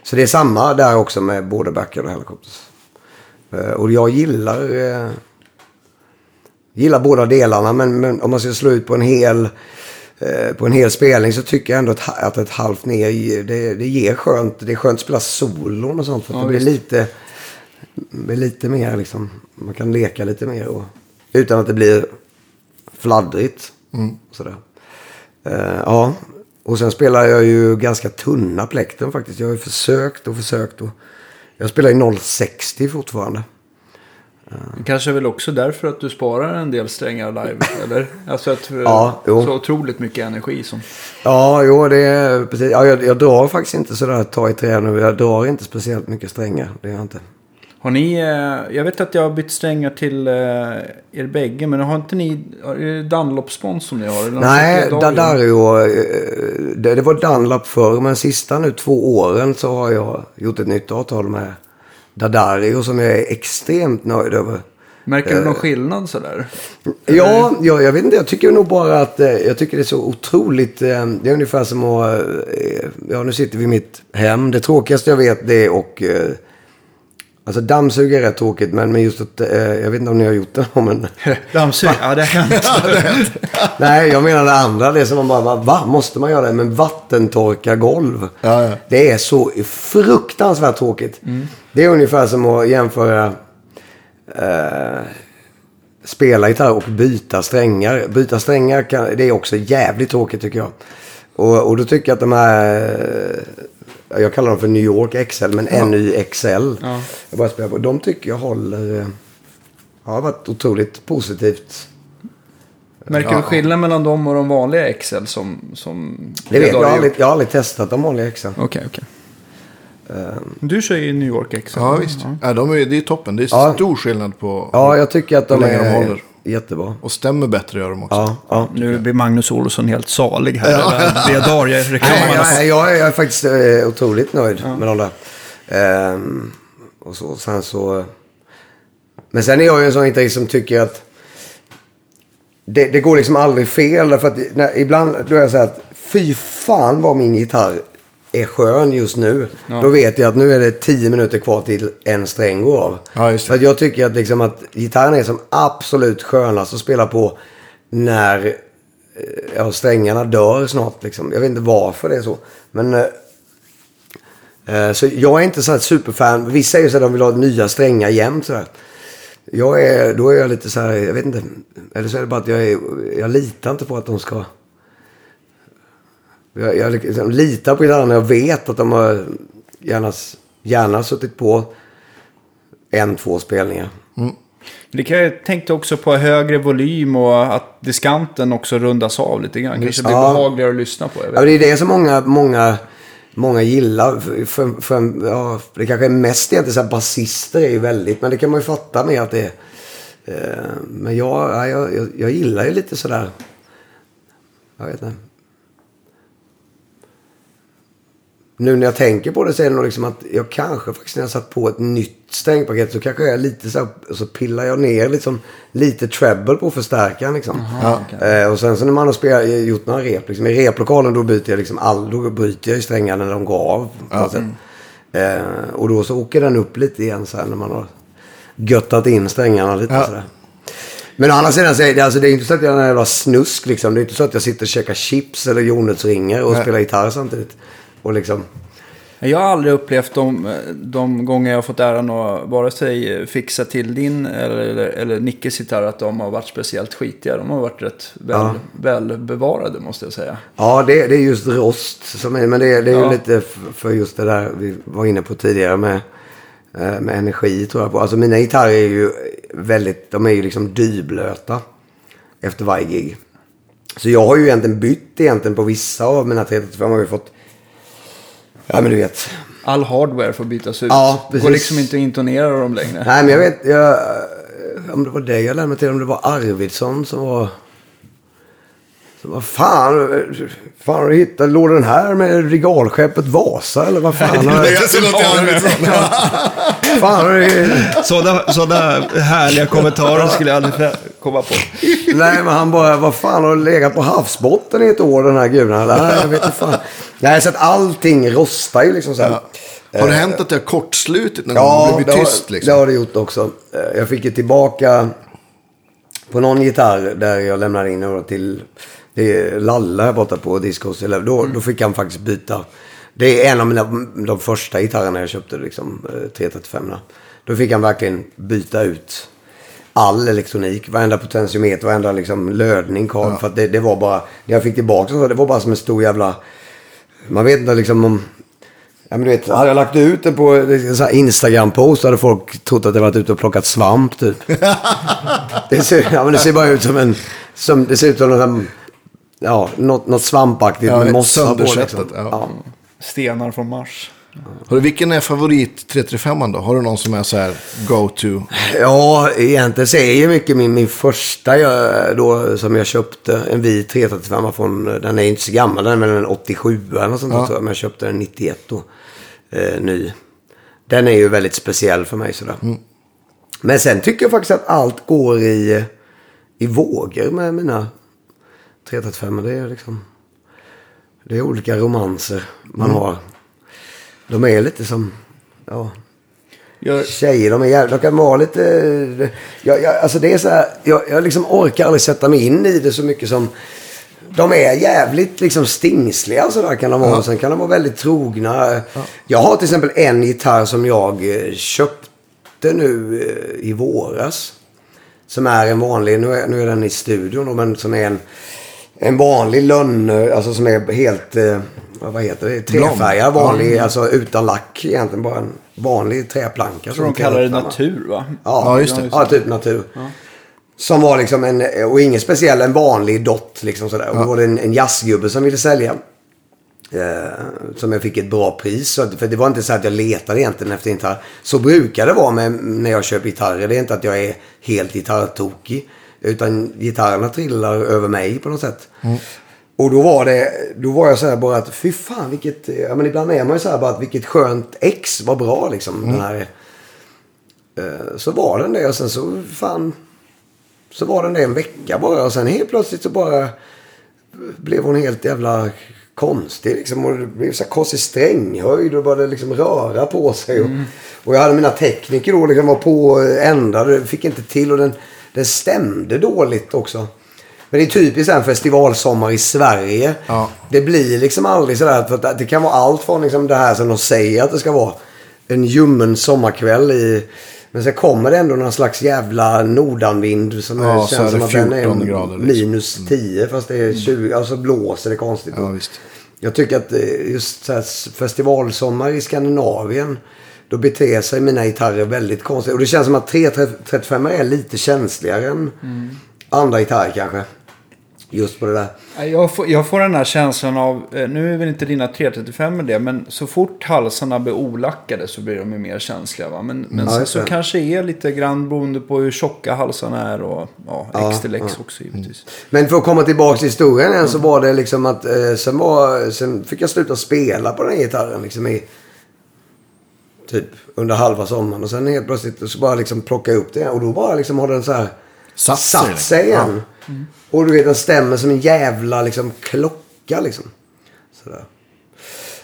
[SPEAKER 2] Så det är samma där också med både backer och Hellacopters. Eh, och jag gillar, eh, gillar båda delarna men, men om man ska slå ut på en hel eh, på en hel spelning så tycker jag ändå att, att ett halvt ner, det, det ger skönt. Det är skönt att spela solon och sånt. För
[SPEAKER 1] Ja,
[SPEAKER 2] det blir
[SPEAKER 1] visst.
[SPEAKER 2] lite, blir lite mer liksom, man kan leka lite mer. Och, utan att det blir fladdrigt. Sådär. Eh, ja, och sen spelar jag ju ganska tunna plektrum faktiskt. Jag har ju försökt och försökt. Och, jag spelar ju 060 fortfarande.
[SPEAKER 1] Kanske väl också därför att du sparar en del strängar live, eller? Alltså att eh,
[SPEAKER 2] Ja, jo.
[SPEAKER 1] så otroligt mycket energi som...
[SPEAKER 2] Ja, jo, det är precis. Ja, jag, jag drar faktiskt inte sådär ta i trä nu. Jag drar inte speciellt mycket strängar. Det gör jag inte.
[SPEAKER 1] Har ni, eh, jag vet att jag har bytt strängar till eh, er bägge, men har inte ni, är det Dunlop-spons som ni har?
[SPEAKER 2] Nej, Dadario. eh, Det, det var Dunlop förr, men sista nu två åren så har jag gjort ett nytt avtal med Dadario som jag är extremt nöjd över.
[SPEAKER 1] Märker du någon skillnad sådär?
[SPEAKER 2] Ja, ja, jag vet inte. Jag tycker nog bara att jag tycker det är så otroligt. Det är ungefär som att, ja nu sitter vi i mitt hem. Det tråkigaste jag vet det är och Alltså dammsuga är rätt tråkigt, men, men just att, eh, jag vet inte om ni har gjort det. Men,
[SPEAKER 1] Dammsug? Ja, det har hänt.
[SPEAKER 2] nej, jag menar det andra. Det som man bara, va? Måste man göra det? Men vattentorka golv.
[SPEAKER 3] Ja, ja.
[SPEAKER 2] Det är så fruktansvärt tråkigt. Det är ungefär som att jämföra eh, spela gitarr och byta strängar. Byta strängar kan, det är också jävligt tråkigt tycker jag. Och, och då tycker jag att de här, jag kallar dem för New York XL, men NYXL.
[SPEAKER 1] Ja.
[SPEAKER 2] Jag bara spelar på. De tycker jag håller, eh, ja, har varit otroligt positivt.
[SPEAKER 1] Märker du skillnad mellan dem och de vanliga XL som... som
[SPEAKER 2] Det vet jag,
[SPEAKER 1] har
[SPEAKER 2] jag, har aldrig, jag har aldrig testat de vanliga XL.
[SPEAKER 1] Okej, okej. Du kör ju New York XL.
[SPEAKER 3] Ja, visst. Ja, de är, det är toppen. Det är
[SPEAKER 2] Ja.
[SPEAKER 3] stor skillnad på...
[SPEAKER 2] Ja, jag tycker att de
[SPEAKER 3] länge de
[SPEAKER 2] är
[SPEAKER 3] håller.
[SPEAKER 2] Jättebra.
[SPEAKER 3] Och stämmer bättre gör de också.
[SPEAKER 2] Ja, ja.
[SPEAKER 1] Nu blir Magnus Olsson helt salig här. Ja. Det är dagar reklam.
[SPEAKER 2] Nej, jag, jag, jag är faktiskt eh, otroligt nöjd med de där. Ehm, och så, sen så... Men sen är jag ju en sån gitarrist som tycker att det, det går liksom aldrig fel. Därför att när, ibland då är jag så här att fy fan vad min gitarr är skön just nu. Då vet jag att nu är det tio minuter kvar till en sträng går av.
[SPEAKER 3] Ja.
[SPEAKER 2] För jag tycker att, liksom att gitarren är som absolut skönast att spela på när eh, ja, strängarna dör snart. Liksom. Jag vet inte varför det är så. Men eh, eh, så jag är inte så här superfan. Vissa är ju så att de vill ha nya strängar jämt. Så här. Jag är, då är jag lite så här, jag vet inte. Eller så är det bara att jag, är, jag litar inte på att de ska... Jag, jag liksom litar på gitarrerna. Jag vet att de har gärna, gärna suttit på en, två spelningar.
[SPEAKER 1] Det kan jag tänkte också på högre volym och att diskanten också rundas av lite grann. Kanske blir
[SPEAKER 2] Ja.
[SPEAKER 1] behagligare att lyssna på.
[SPEAKER 2] Ja, det är det som många, många, många gillar. För, för, för, ja, det kanske är mest egentligen så här basister är ju väldigt, men det kan man ju fatta med att det är. Eh, men jag, ja, jag, jag, jag gillar ju lite sådär. Jag vet inte. Nu när jag tänker på det så är det nog liksom att jag kanske faktiskt när jag satt på ett nytt strängpaket så kanske jag är lite så här, så pillar jag ner liksom lite treble på förstärkaren liksom. eh, och sen så när man har spelat, gjort några rep, liksom, i replokalen då byter jag liksom all, då bryter jag ju strängarna när de går av. Sätt. Eh, och då så åker den upp lite igen så här när man har göttat in strängarna lite
[SPEAKER 3] Ja.
[SPEAKER 2] sådär. Men å andra sidan så är det, alltså, det är inte så att jag är en jävla snusk liksom. Det är inte så att jag sitter och käkar chips eller jordnötsringar och
[SPEAKER 3] Nej.
[SPEAKER 2] spelar gitarr samtidigt. Och liksom...
[SPEAKER 1] Jag har aldrig upplevt de, de gånger jag har fått äran att vare sig fixa till din eller, eller, eller Nickes gitarr att de har varit speciellt skitiga. De har varit rätt väl,
[SPEAKER 2] Ja.
[SPEAKER 1] väl bevarade måste jag säga.
[SPEAKER 2] Ja, det, det är just rost som är, men det, det är ju
[SPEAKER 1] Ja.
[SPEAKER 2] lite f- för just det där vi var inne på tidigare med, eh, med energi tror jag på. Alltså mina gitarrer är ju väldigt, de är ju liksom dyblöta efter varje gig. Så jag har ju egentligen bytt egentligen på vissa av mina 335 har ju fått, ja men du vet.
[SPEAKER 1] All hardware får bytas ut.
[SPEAKER 2] Ja,
[SPEAKER 1] det går
[SPEAKER 2] precis.
[SPEAKER 1] liksom inte att intonera dem längre.
[SPEAKER 2] Nej men jag vet, jag, om det var det jag lärde mig till, om det var Arvidsson som var... Så vad fan, fan har du hittat, låg den här med regalskeppet Vasa eller vad fan? Har, fan du,
[SPEAKER 1] Sådana, sådana härliga kommentarer skulle jag aldrig komma på.
[SPEAKER 2] nej men han bara, vad fan har du legat på havsbotten i ett år den här gudan? Nej jag vet inte fan. Nej så att allting rostar ju liksom så här.
[SPEAKER 3] Har det hänt att det har kortslutit någon
[SPEAKER 2] Ja,
[SPEAKER 3] gång?
[SPEAKER 2] Det,
[SPEAKER 3] tyst
[SPEAKER 2] har,
[SPEAKER 3] liksom?
[SPEAKER 2] det har det gjort också. Jag fick ju tillbaka på någon gitarr där jag lämnade in då till det är Lalle här borta på Discos. Då, då fick han faktiskt byta. Det är en av mina, de första gitarrerna jag köpte, liksom, eh, 335. Då fick han verkligen byta ut all elektronik. Varenda potentiometer, varenda liksom lödning. Karl, För att det, det var bara, när jag fick tillbaka så det var bara som en stor jävla... Man vet inte liksom om... Ja, men du vet, hade jag lagt ut det på en här Instagram-post hade folk trott att jag varit ute och plockat svamp typ. det, ser, ja, men det ser bara ut som en... Som, det ser ut som sån- ja, något, något svampaktigt
[SPEAKER 3] Ja,
[SPEAKER 2] med mossa på. Liksom.
[SPEAKER 3] ja.
[SPEAKER 2] Ja.
[SPEAKER 1] Stenar från Mars.
[SPEAKER 3] Har du, vilken är favorit 335 då? Har du någon som är så här go-to?
[SPEAKER 2] Ja, egentligen så är ju mycket min, min första jag, då, som jag köpte. En vit 335 från, den är inte så gammal, den är väl en 87 eller något sånt
[SPEAKER 3] Ja.
[SPEAKER 2] tror jag. Men jag köpte den 91 då. Eh, ny. Den är ju väldigt speciell för mig sådär. Men sen tycker jag faktiskt att allt går i, i vågor med mina 335. Det är liksom, det är olika romanser man har. De är lite som, ja.
[SPEAKER 1] Jag,
[SPEAKER 2] Tjejer, de är jävla, de kan vara lite... Jag, jag, alltså det är så här, jag, jag liksom orkar aldrig sätta mig in i det så mycket som... De är jävligt liksom stingsliga så där kan de vara. Sen kan de vara väldigt trogna. Jag har till exempel en gitarr som jag eh, köpte nu eh, i våras. Som är en vanlig, nu är, nu är den i studion men som är en, en vanlig lönn, alltså som är helt, eh, vad heter det, träfärgad, vanlig, alltså utan lack egentligen, bara en vanlig träplanka.
[SPEAKER 1] tror
[SPEAKER 2] som
[SPEAKER 1] de kallar det natur va?
[SPEAKER 2] Ja,
[SPEAKER 3] Ja, just det.
[SPEAKER 2] Ja, typ natur. Som var liksom en, och ingen speciell, en vanlig dot liksom sådär. Och då var det en, en jazzgubbe som ville sälja. Eh, som jag fick ett bra pris. Så, att- för det var inte så att jag letade egentligen efter en gitarr. Så brukar det vara med, när jag köper gitarrer. Det är inte att jag är helt gitarrtokig. Utan gitarrerna trillar över mig på något sätt. Och då var det, då var jag så här bara att fy fan vilket, ja men ibland är man ju så här bara att vilket skönt ex, vad bra liksom. Den här, eh, så var den det och sen så fan, så var den det en vecka bara och sen helt plötsligt så bara blev hon helt jävla konstig liksom. Och det blev så här konstig stränghöjd och började liksom röra på sig. Och, och jag hade mina tekniker då liksom var på ända. Det fick inte till och den, den stämde dåligt också. Men det är typiskt en festivalsommar i Sverige.
[SPEAKER 3] Ja.
[SPEAKER 2] Det blir liksom aldrig sådär. För att det kan vara allt från liksom det här som de säger att det ska vara. En ljummen sommarkväll i... Men sen kommer det ändå någon slags jävla nordanvind som
[SPEAKER 3] Ja,
[SPEAKER 2] känns
[SPEAKER 3] det
[SPEAKER 2] som att den är
[SPEAKER 3] 14 grader, liksom.
[SPEAKER 2] minus 10 fast det är 20. Alltså blåser det konstigt.
[SPEAKER 3] Ja, visst.
[SPEAKER 2] Jag tycker att eh, just så här festivalsommar i Skandinavien. Då beter sig mina gitarrer väldigt konstigt. Och det känns som att 335 är lite känsligare än andra gitarrer kanske. Just på det där.
[SPEAKER 1] Jag får, jag får den här känslan av, eh, nu är väl inte dina 335 med det, men så fort halsarna blir olackade så blir de ju mer känsliga. Va? Men, men
[SPEAKER 2] Ja,
[SPEAKER 1] sen så kanske är lite grann beroende på hur tjocka halsarna är och ja,
[SPEAKER 2] Ja,
[SPEAKER 1] X till X
[SPEAKER 2] ja.
[SPEAKER 1] också givetvis.
[SPEAKER 2] Men för att komma tillbaka till historien igen så var det liksom att eh, sen, var, sen fick jag sluta spela på den här gitarren liksom i typ under halva sommaren. Och sen helt plötsligt så bara liksom plocka upp det. Och då bara liksom har den så här
[SPEAKER 3] Satt
[SPEAKER 2] satt sig igen. Och du vet den stämmer som en jävla liksom klocka liksom. Sådär.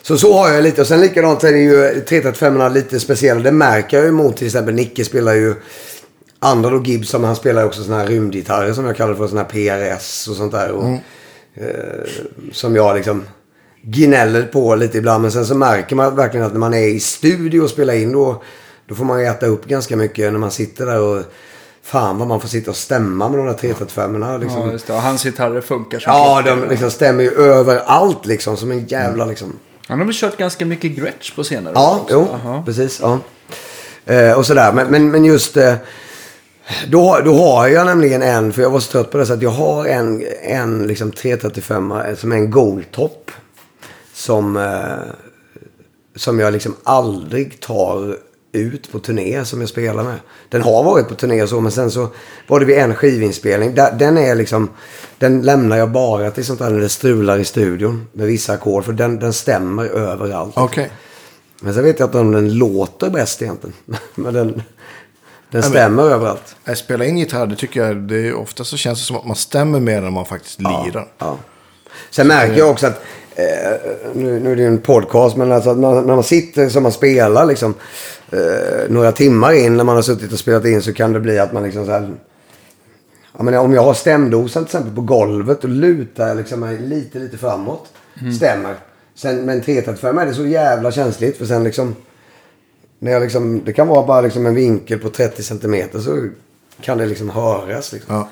[SPEAKER 2] Så så har jag lite. Och sen likadant är det ju 335 lite speciella. Det märker jag ju mot till exempel Nicke spelar ju andra då Gibson. Han spelar ju också såna här rymdgitarrer som jag kallar för såna här PRS och sånt där. Och, eh, som jag liksom gnäller på lite ibland. Men sen så märker man verkligen att när man är i studio och spelar in då, då får man äta upp ganska mycket när man sitter där och Fan vad man får sitta och stämma med de där 335 liksom.
[SPEAKER 1] Ja, just det. Och hans gitarrer funkar som
[SPEAKER 2] Ja,
[SPEAKER 1] klockor.
[SPEAKER 2] de liksom stämmer ju överallt liksom. Som en jävla liksom.
[SPEAKER 1] Han har väl kört ganska mycket Gretsch på senare
[SPEAKER 2] Ja,
[SPEAKER 1] också?
[SPEAKER 2] jo,
[SPEAKER 1] Jaha.
[SPEAKER 2] precis. Ja. Eh, och sådär. Men, men, men just... Eh, då, då har jag nämligen en, för jag var så trött på det, så att jag har en, en liksom 335 som är en Goldtop. Som, eh, som jag liksom aldrig tar ut på turné som jag spelar med. Den har varit på turné och så, men sen så var det vid en skivinspelning. Den är liksom, den lämnar jag bara till sånt där när det strular i studion med vissa ackord. För den, den stämmer överallt.
[SPEAKER 3] Okej.
[SPEAKER 2] Men sen vet jag inte om den låter bäst egentligen. Men den, den stämmer överallt.
[SPEAKER 3] Jag spelar in gitarr, det tycker jag, det är ofta så känns det som att man stämmer mer än man faktiskt lirar.
[SPEAKER 2] Ja. Sen märker jag också att, eh, nu, nu är det ju en podcast, men alltså att man, när man sitter som man spelar liksom, eh, några timmar in när man har suttit och spelat in så kan det bli att man liksom så här, ja, men om jag har stämdosan till exempel på golvet och lutar jag liksom mig lite, lite framåt. Stämmer. Sen med en 335 är det så jävla känsligt för sen liksom, när jag liksom, det kan vara bara liksom en vinkel på 30 centimeter så kan det liksom höras. Liksom.
[SPEAKER 3] Ja.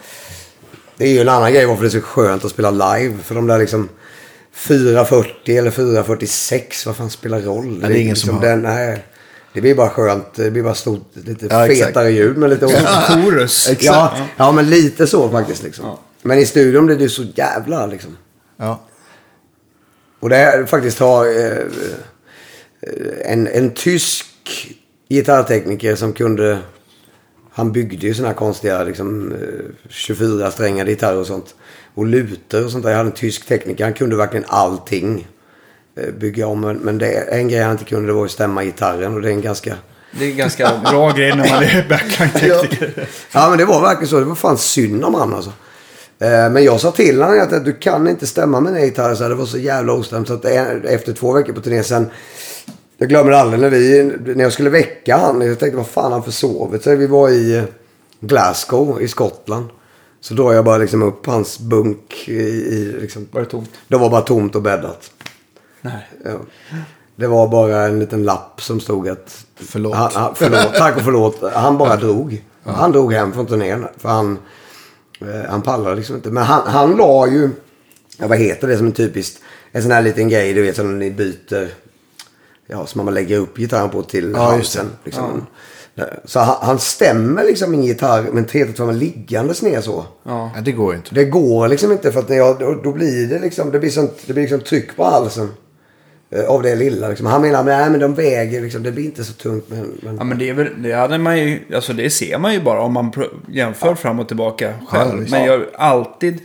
[SPEAKER 2] Det är ju en annan grej varför det är så skönt att spela live. För de där liksom 440 eller 446, vad fan spelar roll?
[SPEAKER 3] det är ingen
[SPEAKER 2] liksom
[SPEAKER 3] som hör.
[SPEAKER 2] den, nej, Det blir bara skönt. Det blir bara stort, lite
[SPEAKER 3] Ja,
[SPEAKER 2] fetare ljud med lite
[SPEAKER 1] Chorus.
[SPEAKER 2] Ja, ja, men lite så faktiskt. Liksom. Men i studion blir det så jävla liksom.
[SPEAKER 3] Ja.
[SPEAKER 2] Och det är faktiskt har eh, en, en tysk gitarrtekniker som kunde... Han byggde ju såna här konstiga liksom, eh, 24 strängade gitarrer och sånt. Och lutor och sånt där. Jag hade en tysk tekniker. Han kunde verkligen allting. eh, Bygga om. Men- det, en grej han inte kunde det var att stämma gitarren. Och det är en ganska...
[SPEAKER 1] Det är en ganska bra grej när man är backline-tekniker.
[SPEAKER 2] Ja men det var verkligen så. Det var fan synd om han alltså. Eh, Men jag sa till honom att du kan inte stämma med den gitarren. Så det var så jävla ostämt. Så att efter två veckor på turné sen. Jag glömmer aldrig när, vi, när jag skulle väcka han. Jag tänkte vad fan han försovit sig. Vi var i eh, Glasgow i Skottland. Så drar jag bara liksom upp hans bunk i, i liksom.
[SPEAKER 1] Var det tomt?
[SPEAKER 2] Det var bara tomt och bäddat.
[SPEAKER 1] Nej.
[SPEAKER 2] Ja. Det var bara en liten lapp som stod att...
[SPEAKER 3] Förlåt.
[SPEAKER 2] Han, han, förlåt tack och förlåt. Han bara drog. Han drog hem från turnén. För han, eh, han pallade liksom inte. Men han, han la ju... Ja, vad heter det som en typiskt... En sån här liten grej du vet som när ni byter... Ja, som man lägger upp gitarren på till
[SPEAKER 3] Ja, just det.
[SPEAKER 2] halsen. Liksom. Så han, han stämmer liksom min gitarr med en 332 liggandes ner så.
[SPEAKER 1] Ja.
[SPEAKER 3] Det går inte.
[SPEAKER 2] Det går liksom inte för att när jag, då, då blir det liksom, det blir, sånt, det blir liksom tryck på halsen. eh, Av det lilla liksom. Han menar, nej men de väger liksom, det blir inte så tungt. Men, men...
[SPEAKER 1] Ja, men det, är väl, det, hade man ju, alltså det ser man ju bara om man jämför fram och tillbaka själv.
[SPEAKER 3] Ja,
[SPEAKER 1] men jag alltid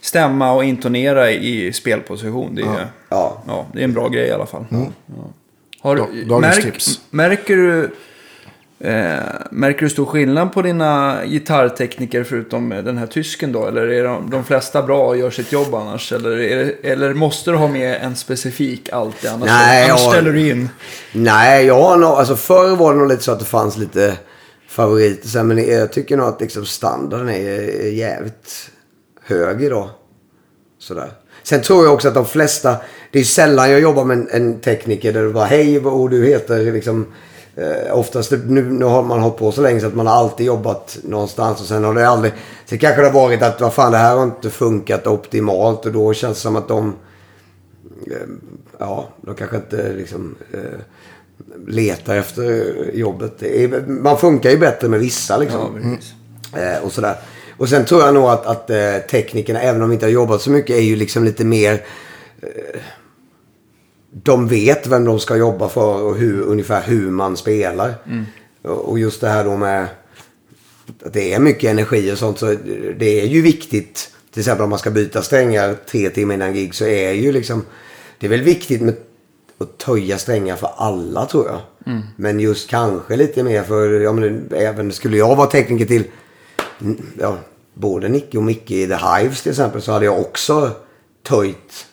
[SPEAKER 1] stämma och intonera i spelposition. Det är,
[SPEAKER 2] Ja.
[SPEAKER 1] ja, det är en bra grej i alla fall. Ja. Har,
[SPEAKER 3] Da- dagens
[SPEAKER 1] märk,
[SPEAKER 3] tips.
[SPEAKER 1] Märker du, eh, märker du stor skillnad på dina gitarrtekniker förutom den här tysken då? Eller är de, de flesta bra och gör sitt jobb annars? Eller, det, eller måste du ha med en specifik alltid? Annars,
[SPEAKER 2] Nej,
[SPEAKER 1] annars
[SPEAKER 2] jag-
[SPEAKER 1] ställer du in.
[SPEAKER 2] Nej, jag har nog, alltså förr var det nog lite så att det fanns lite favoriter. Sen, men jag tycker nog att liksom standarden är, jävligt hög idag. Sådär. Sen tror jag också att de flesta, det är sällan jag jobbar med en, en tekniker där du bara hej vad du heter liksom. Eh, oftast nu, nu har man hållit på så länge så att man har alltid jobbat någonstans och sen har det aldrig. Sen kanske det har varit att vad fan det här har inte funkat optimalt och då känns det som att de ja, de kanske inte liksom eh, letar efter jobbet. Är, man funkar ju bättre med vissa liksom.
[SPEAKER 1] Ja,
[SPEAKER 2] eh, och sådär. Och sen tror jag nog att, att eh, teknikerna, även om de inte har jobbat så mycket, är ju liksom lite mer... De vet vem de ska jobba för och hur, ungefär hur man spelar. Och, och just det här då med att det är mycket energi och sånt. Så det är ju viktigt. Till exempel om man ska byta strängar tre timmar innan gig så är ju liksom. Det är väl viktigt med att töja strängar för alla tror jag. Men just kanske lite mer för, ja men även skulle jag vara tekniker till mm, ja, både Nicke och Micke i The Hives till exempel så hade jag också töjt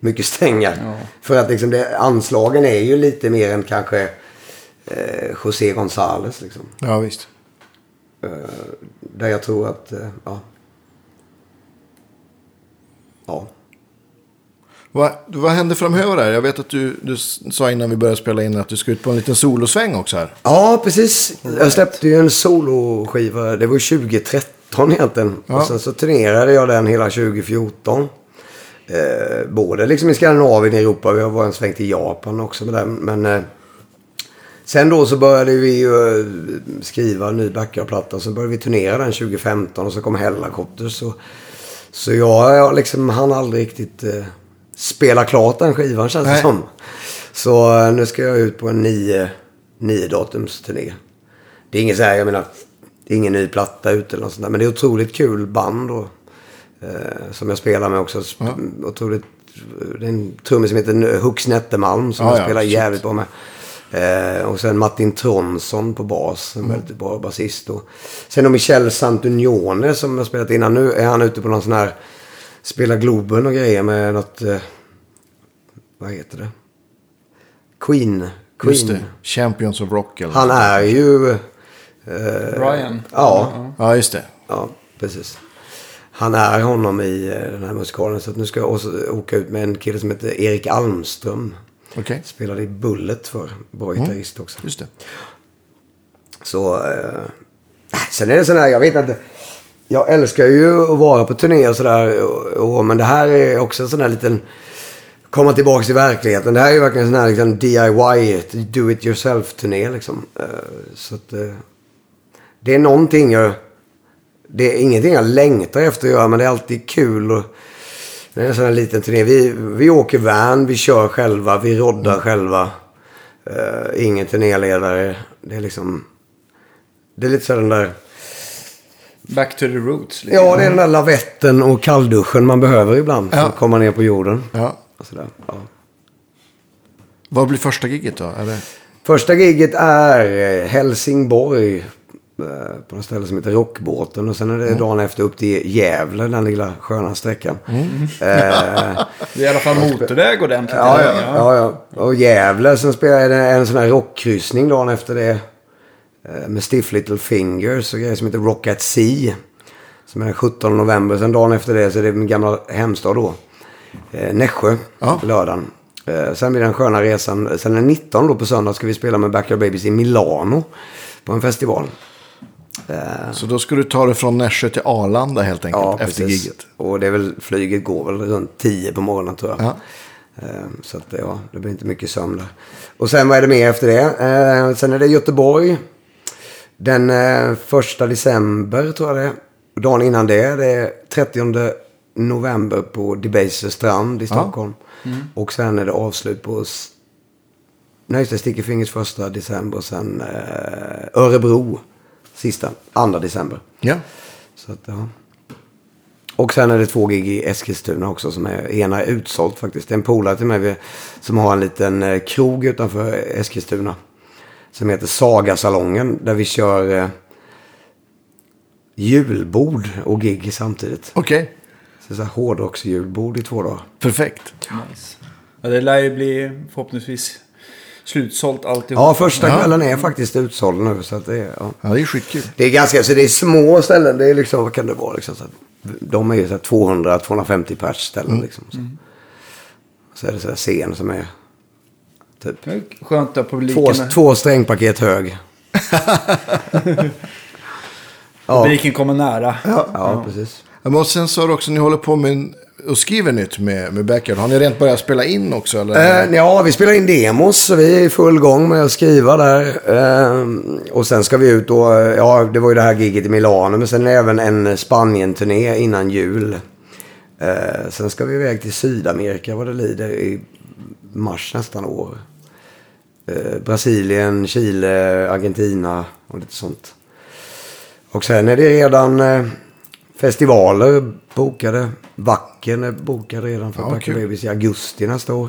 [SPEAKER 2] mycket strängar. För att liksom det, anslagen är ju lite mer än kanske eh, José González liksom.
[SPEAKER 3] Ja, visst.
[SPEAKER 2] Där jag tror att, eh, ja. Ja.
[SPEAKER 3] Vad, vad händer framöver där? Jag vet att du, du sa innan vi började spela in att du ska ut på en liten solosväng också här.
[SPEAKER 2] Ja, precis. Jag släppte ju en soloskiva. Det var 2013 egentligen.
[SPEAKER 3] Ja.
[SPEAKER 2] Och sen så turnerade jag den hela 2014. Eh, både liksom i Skandinavien, i Europa. Vi har varit en sväng till Japan också med den. Men eh, sen då så började vi ju eh, skriva en ny backup-platta. Så började vi turnera den 2015 och så kom Hellacopters. Så, så jag, jag liksom hann aldrig riktigt eh, spela klart den skivan känns det som. Så eh, nu ska jag ut på en nio, nio datums turné. Det är inget så här, jag menar, det är ingen ny platta ute eller något sånt där. Men det är otroligt kul band då. Eh, som jag spelar med också. Sp- Otroligt, det är en trummis som heter Hux Nettermalm som
[SPEAKER 3] Ja,
[SPEAKER 2] jag
[SPEAKER 3] ja,
[SPEAKER 2] spelar
[SPEAKER 3] shit.
[SPEAKER 2] jävligt bra med. Eh, och sen Martin Tronsson på bas, en väldigt bra basist. Och sen har Michel Santunione som jag spelat innan. Nu är han ute på någon sån här, spelar Globen och grejer med något, eh, vad heter det? Queen. Queen.
[SPEAKER 3] Just det. Champions of Rock eller
[SPEAKER 2] Han är ju...
[SPEAKER 1] Brian.
[SPEAKER 2] Ja,
[SPEAKER 3] Ja, just det.
[SPEAKER 2] ja, precis. Han är honom i eh, den här musikalen. Så att nu ska jag också åka ut med en kille som heter Erik Almström.
[SPEAKER 3] Okej.
[SPEAKER 2] Spelade i Bullet för Bra gitarrist också.
[SPEAKER 3] Just det.
[SPEAKER 2] Så... Eh, sen är det sån här, jag vet inte. Jag älskar ju att vara på turné och sådär. Men det här är också en sån här liten... Komma tillbaka till verkligheten. Det här är ju verkligen en sån här liksom, DIY, do it yourself-turné liksom. Eh, så att... Eh, det är någonting jag... Det är ingenting jag längtar efter att göra, men det är alltid kul. Och, det är en sån här liten turné. Vi, vi åker van, vi kör själva, vi roddar själva. Uh, ingen turnéledare. Det är liksom... Det är lite så den där...
[SPEAKER 1] Back to the roots. liksom.
[SPEAKER 2] Ja, det är den där lavetten och kallduschen man behöver ibland för
[SPEAKER 3] Ja.
[SPEAKER 2] att komma ner på jorden.
[SPEAKER 3] Ja.
[SPEAKER 2] Sådär. Ja.
[SPEAKER 3] Vad blir första giget då? Det...
[SPEAKER 2] Första giget är eh, Helsingborg. Eh, På något ställe som heter Rockbåten. Och sen är det dagen efter upp till Gävle, den lilla sköna sträckan. Eh,
[SPEAKER 1] Det är i alla fall motorväg ordentligt.
[SPEAKER 2] Ja, ja, ja, ja. Och Gävle, sen spelar jag en sån här rockkryssning dagen efter det. eh, Med Stiff Little Fingers och grejer som heter Rock at Sea. Som är den 17 november. Sen dagen efter det så är det min gamla hemstad då. Eh, Nässjö,
[SPEAKER 3] Ja.
[SPEAKER 2] lördagen. Eh, sen blir den sköna resan. Sen den 19 då på söndag ska vi spela med Backyard Babies i Milano. På en festival.
[SPEAKER 3] Så då ska du ta dig från Nässjö till Arlanda helt enkelt
[SPEAKER 2] Ja,
[SPEAKER 3] efter
[SPEAKER 2] precis.
[SPEAKER 3] giget.
[SPEAKER 2] Och det är väl, flyget går väl runt 10 på morgonen tror jag.
[SPEAKER 3] Ja.
[SPEAKER 2] Eh, Så att, ja, det blir inte mycket sömn där. Och sen vad är det mer efter det? Eh, Sen är det Göteborg. Den eh, första december tror jag det är. Dagen innan det, det är 30 november på Debaser strand i Stockholm. Och sen är det avslut på Nej, just det. Sticky Fingers första december och sen eh, Örebro sista, andra december.
[SPEAKER 3] Ja.
[SPEAKER 2] Så att, ja. Och sen är det två gig i Eskilstuna också som är, ena är utsålt faktiskt. Det är en polare till mig som har en liten eh, krog utanför Eskilstuna. Som heter Sagasalongen där vi kör eh, julbord och gig samtidigt.
[SPEAKER 3] Okej,
[SPEAKER 2] Så så här hårdrocksjulbord i två dagar.
[SPEAKER 3] perfekt.
[SPEAKER 1] Nice. Ja, det lär ju bli förhoppningsvis slutsålt alltihop.
[SPEAKER 2] Ja, första
[SPEAKER 3] Ja.
[SPEAKER 2] kvällen är faktiskt utsåld nu. Så att det, är, ja.
[SPEAKER 3] Ja, det är skitkul.
[SPEAKER 2] det är ganska, så det är små ställen. Det är liksom, vad kan det vara liksom? Så att, de är ju så här 200-250 pers ställen liksom. Så. så är det så här scen som är typ
[SPEAKER 1] Det är Skönt att publiken,
[SPEAKER 2] två, två strängpaket hög. ja,
[SPEAKER 1] publiken kommer nära.
[SPEAKER 2] ja, precis.
[SPEAKER 3] Ja, Men sen sa du också att ni håller på med och skriver nytt med, med Backyard. Har ni rent börjat spela in också? Eller?
[SPEAKER 2] Eh, ja, vi spelar in demos så vi är i full gång med att skriva där. Eh, och sen ska vi ut och, ja det var ju det här giget i Milano, men sen är det även en Spanien-turné innan jul. Eh, sen ska vi iväg till Sydamerika vad det lider i mars nästan år. Eh, Brasilien, Chile, Argentina och lite sånt. Och sen är det redan eh, festivaler bokade. Vacken är bokad redan för
[SPEAKER 3] Ja, kul.
[SPEAKER 2] Babies i augusti nästa år.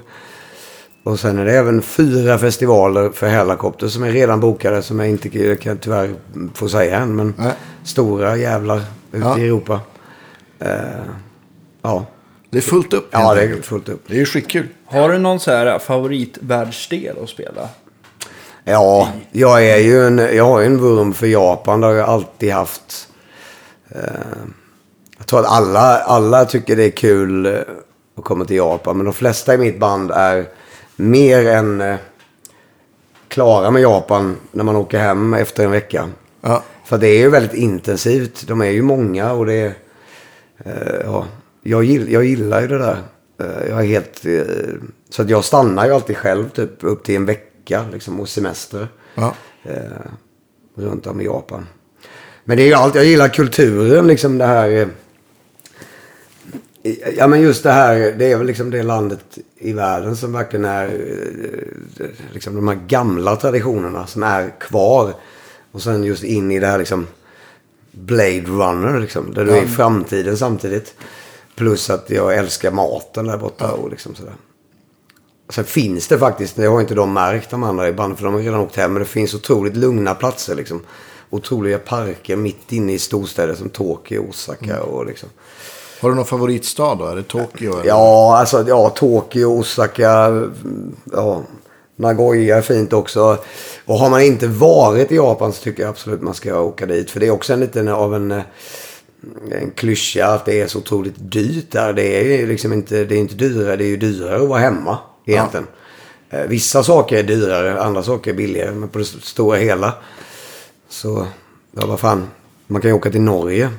[SPEAKER 2] Och sen är det även fyra festivaler för Hellacopter som är redan bokade. Som jag inte kan tyvärr få säga än. Men
[SPEAKER 3] Nej.
[SPEAKER 2] stora jävlar ute
[SPEAKER 3] Ja.
[SPEAKER 2] i Europa. Eh, ja.
[SPEAKER 3] Det är fullt upp.
[SPEAKER 2] ja, det är fullt upp.
[SPEAKER 3] det är ju skitkul.
[SPEAKER 1] Har du någon så här favoritvärldsdel att spela?
[SPEAKER 2] Ja, jag är ju en, jag har ju en vurm för Japan. Det har jag alltid haft. Jag tror att alla, alla tycker det är kul eh, och kommer till Japan. Men de flesta i mitt band är mer än eh, klara med Japan när man åker hem efter en vecka.
[SPEAKER 3] Ja.
[SPEAKER 2] För det är ju väldigt intensivt. De är ju många och det är... Eh, ja, jag, gill, jag gillar ju det där. Jag är helt... Så att jag stannar ju alltid själv typ upp till en vecka liksom, och semester.
[SPEAKER 3] Ja.
[SPEAKER 2] Runt om i Japan. Men det är ju allt, jag gillar kulturen liksom det här. Ja men just det här, det är väl liksom det landet i världen som verkligen är eh, liksom de här gamla traditionerna som är kvar. Och sen just in i det här liksom Blade Runner liksom, där du är i framtiden samtidigt. Plus att jag älskar maten där borta och liksom sådär. Sen finns det faktiskt, det har inte de märkt de andra i bandet för de har redan åkt hem. Men det finns otroligt lugna platser liksom. Otroliga parker mitt inne i storstäder som Tokyo, Osaka och liksom.
[SPEAKER 3] Har du någon favoritstad då? Är det Tokyo? Eller?
[SPEAKER 2] Ja, alltså ja, Tokyo, Osaka, ja, Nagoya är fint också. Och har man inte varit i Japan så tycker jag absolut man ska åka dit. För det är också en liten av en, eh, en klyscha att det är så otroligt dyrt där. Det är ju liksom inte, det är inte dyrare, det är ju dyrare att vara hemma egentligen. Eh, Vissa saker är dyrare, andra saker är billigare. Men på det stora hela så, ja vad fan. Man kan ju åka till Norge.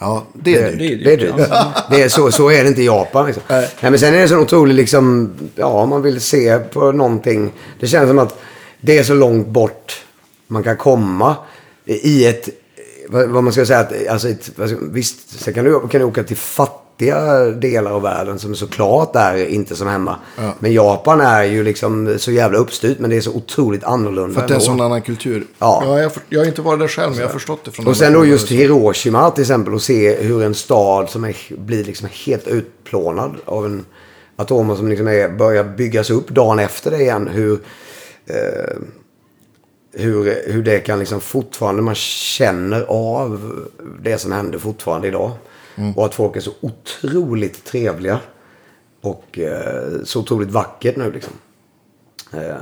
[SPEAKER 3] Ja, det är
[SPEAKER 2] Det,
[SPEAKER 3] dyrt.
[SPEAKER 1] Det är dyrt.
[SPEAKER 2] Det är så, så är det inte i Japan. Liksom. Nej. men sen är det så otroligt liksom, ja man vill se på någonting. Det känns som att det är så långt bort man kan komma i ett, vad man ska säga, att, alltså ett, visst, sen kan du, kan du åka till fattiga delar av världen som såklart är inte som hemma.
[SPEAKER 3] Ja.
[SPEAKER 2] Men Japan är ju liksom så jävla uppstyrt men det är så otroligt annorlunda.
[SPEAKER 3] För att det är en sån annan kultur.
[SPEAKER 2] Ja.
[SPEAKER 3] jag, för- jag har inte varit där själv, men jag har förstått det från
[SPEAKER 2] Och sen då just Hiroshima till exempel och se hur en stad som är, blir liksom helt utplånad av en atom som liksom är, börjar byggas upp dagen efter det igen. Hur, eh, hur, hur det kan liksom fortfarande, man känner av det som händer fortfarande idag. Och att folk är så otroligt trevliga. Och eh, så otroligt vackert nu liksom. Eh,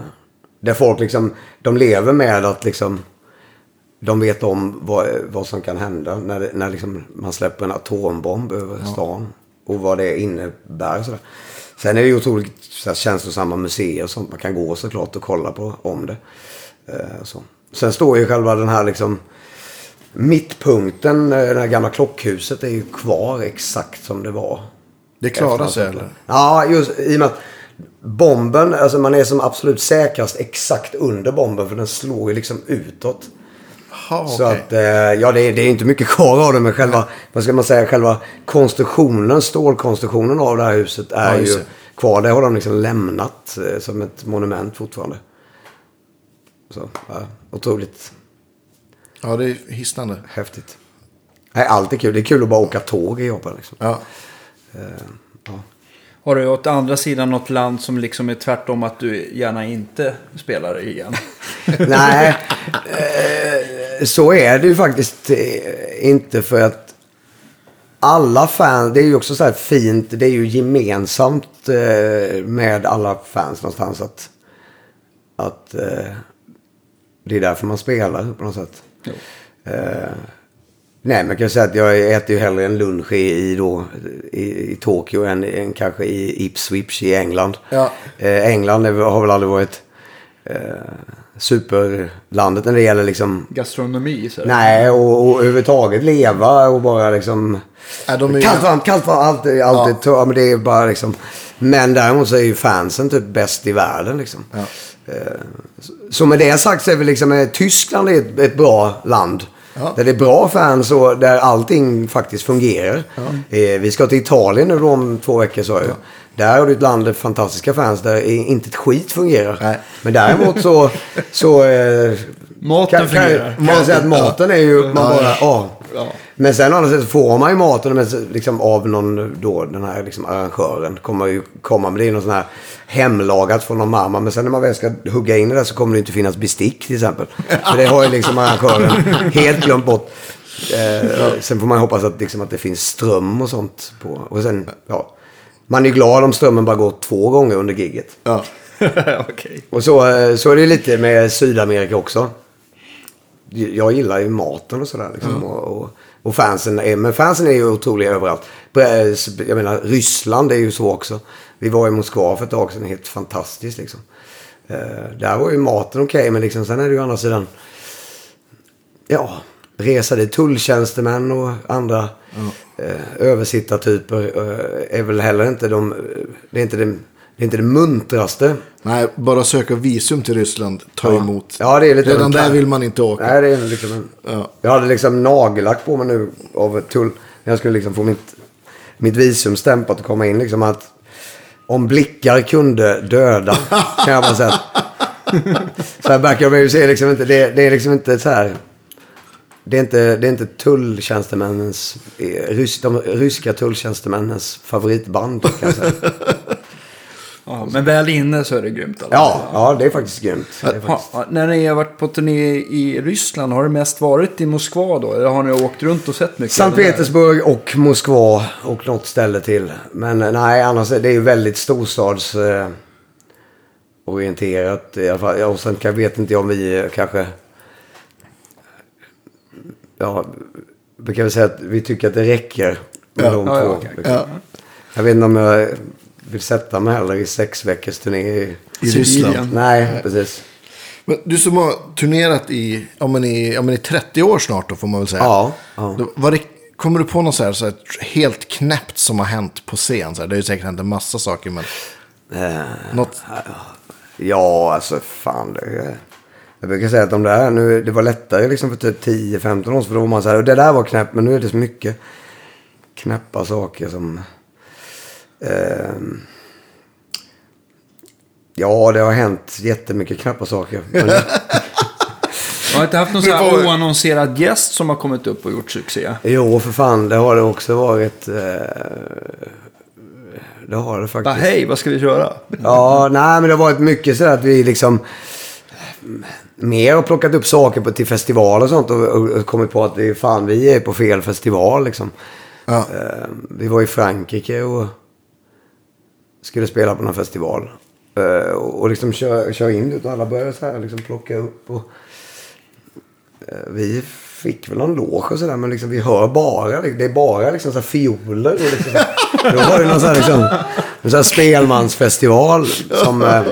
[SPEAKER 2] där folk liksom, de lever med att liksom de vet om vad, vad som kan hända när, när liksom man släpper en atombomb över stan. Och vad det innebär. Sådär. Sen är det ju otroligt så här, känslosamma museer och sånt. Man kan gå såklart och kolla på om det. Eh, så. Sen står ju själva den här liksom mittpunkten, eh, det här gamla klockhuset är ju kvar exakt som det var.
[SPEAKER 3] Det klarar sig eller?
[SPEAKER 2] Ja, just i och med att bomben, alltså man är som absolut säkrast exakt under bomben för den slår ju liksom utåt.
[SPEAKER 3] Ja,
[SPEAKER 2] Så
[SPEAKER 3] okej.
[SPEAKER 2] att, eh, ja det är, det är inte mycket kvar av det men själva, vad ska man säga, själva konstruktionen, stålkonstruktionen av det här huset är
[SPEAKER 3] Ja,
[SPEAKER 2] ju kvar. Det har de liksom lämnat eh, som ett monument fortfarande. Så, ja, otroligt
[SPEAKER 3] Ja, det är hisnande.
[SPEAKER 2] häftigt. Nej, allt är kul. Det är kul att bara åka tåg i Japan liksom.
[SPEAKER 3] Ja.
[SPEAKER 1] Har du åt andra sidan något land som liksom är tvärtom att du gärna inte spelar igen?
[SPEAKER 2] Nej, eh, så är det ju faktiskt eh, inte för att alla fans, det är ju också så här fint, det är ju gemensamt med alla fans någonstans att, att det är därför man spelar på något sätt. Eh, nej, men jag kan säga att jag äter ju hellre en lunch i, i, då, i, i Tokyo än, än kanske i Ipswich i England.
[SPEAKER 3] Ja.
[SPEAKER 2] Eh, England har väl aldrig varit eh, superlandet när det gäller liksom
[SPEAKER 1] Gastronomi? Så.
[SPEAKER 2] Nej, och, och överhuvudtaget leva och bara liksom...
[SPEAKER 3] Ja, de är-
[SPEAKER 2] Kallt varmt, kallt varmt, alltid, alltid. Ja. men det är bara liksom... Men däremot så är ju fansen typ bäst i världen liksom.
[SPEAKER 3] Ja.
[SPEAKER 2] Eh, så- med det sagt så är väl liksom eh, Tyskland är ett, ett bra land.
[SPEAKER 3] Ja.
[SPEAKER 2] Där det är bra fans och där allting faktiskt fungerar. Eh, vi ska till Italien nu då om två veckor sa jag. Där har du ett land med fantastiska fans där inte ett skit fungerar.
[SPEAKER 3] Nej.
[SPEAKER 2] Men däremot så... så eh,
[SPEAKER 1] Maten
[SPEAKER 2] kan, kan,
[SPEAKER 1] fungerar.
[SPEAKER 2] jag säga att maten är ju... Man bara, ja.
[SPEAKER 1] Ja.
[SPEAKER 2] Men sen andra sidan får man ju maten men liksom, av någon då, den här liksom, arrangören. Kommer ju komma med det någon sån här hemlagat från någon mamma. Men sen när man väl ska hugga in det så kommer det inte finnas bestick till exempel. För det har ju liksom arrangören helt glömt bort. Eh, sen får man ju hoppas att, liksom, att det finns ström och sånt. På. Och sen, ja. Man är ju glad om strömmen bara går två gånger under gigget.
[SPEAKER 3] Ja.
[SPEAKER 1] Okej.
[SPEAKER 2] Och så, eh, så är det lite med Sydamerika också. Jag gillar ju maten och sådär. Liksom, och, och, och fansen är, men fansen är ju otroliga överallt. Jag menar, Ryssland är ju så också. Vi var i Moskva för ett tag sedan, helt fantastiskt liksom. Eh, där var ju maten okej, men liksom, sen är det ju å andra sidan, ja, resa dit. Tulltjänstemän och andra eh, översittartyper eh, är väl heller inte de, det är inte det, det är inte det muntraste.
[SPEAKER 3] Nej, bara söka visum till Ryssland, ta emot.
[SPEAKER 2] Ja, det är lite
[SPEAKER 3] Redan där vill man inte åka.
[SPEAKER 2] Nej, det är liksom en...
[SPEAKER 3] Ja.
[SPEAKER 2] Jag hade liksom nagellack på mig nu av tull. Jag skulle liksom få mitt, mitt visum stämpat och komma in liksom att om blickar kunde döda kan jag bara säga. så här back of är liksom inte, det, det är liksom inte så här. Det är inte, det är inte tulltjänstemännens, eh, rys, de ryska tulltjänstemännens favoritband kan jag säga.
[SPEAKER 1] Ja, men väl inne så är det grymt. Alltså.
[SPEAKER 2] Ja, ja, det är faktiskt grymt. Det är faktiskt.
[SPEAKER 1] ha, när ni har varit på turné i Ryssland, har det mest varit i Moskva då? Eller har ni åkt runt och sett mycket?
[SPEAKER 2] Sankt? Petersburg och Moskva och något ställe till. Men eh, nej, annars är det ju väldigt storstads... Eh, orienterat i alla fall. Ja, Och sen kan, vet inte jag om vi eh, kanske... Ja, vi kan väl säga att vi tycker att det räcker med
[SPEAKER 3] Ja,
[SPEAKER 2] de
[SPEAKER 1] ja,
[SPEAKER 2] två.
[SPEAKER 1] ja.
[SPEAKER 3] Ja.
[SPEAKER 2] Jag vet inte om jag vill sätta mig heller i sex veckors turné i...
[SPEAKER 3] I Ryssland.
[SPEAKER 2] Nej, precis.
[SPEAKER 3] Men du som har turnerat i, ja, men i, ja, men i 30 år snart då får man väl säga.
[SPEAKER 2] Ja, ja.
[SPEAKER 3] Var det, kommer du på något så här, så här helt knäppt som har hänt på scen? Så här, det har ju säkert hänt en massa saker, men
[SPEAKER 2] Eh,
[SPEAKER 3] något...
[SPEAKER 2] Ja, alltså fan. Det, jag brukar säga att de där, nu, det var lättare liksom för typ 10-15 år sedan. För då var man så här, och det där var knäppt, men nu är det så mycket knäppa saker som... ehm, ja, det har hänt jättemycket knäppa saker. Men,
[SPEAKER 1] Jag har inte haft någon sån här oannonserad gäst som har kommit upp och gjort succé.
[SPEAKER 2] jo, för fan, det har det också varit. Eh, det har det
[SPEAKER 1] Bara,
[SPEAKER 2] faktiskt.
[SPEAKER 1] hej, vad ska vi köra?
[SPEAKER 2] Ja, nej men det har varit mycket så att vi liksom mer har plockat upp saker på, till festivaler och sånt och, och, och kommit på att det är fan vi är på fel festival liksom.
[SPEAKER 3] Ja.
[SPEAKER 2] Eh, vi var i Frankrike och skulle spela på någon festival. Eh, och liksom kör, kör in dit och alla började så här liksom plocka upp. Och, eh, vi fick väl någon loge och sådär men liksom vi hör bara, det är bara liksom så här fioler. Och liksom, då var det någon sån här, liksom, en sån spelmansfestival. Som, eh,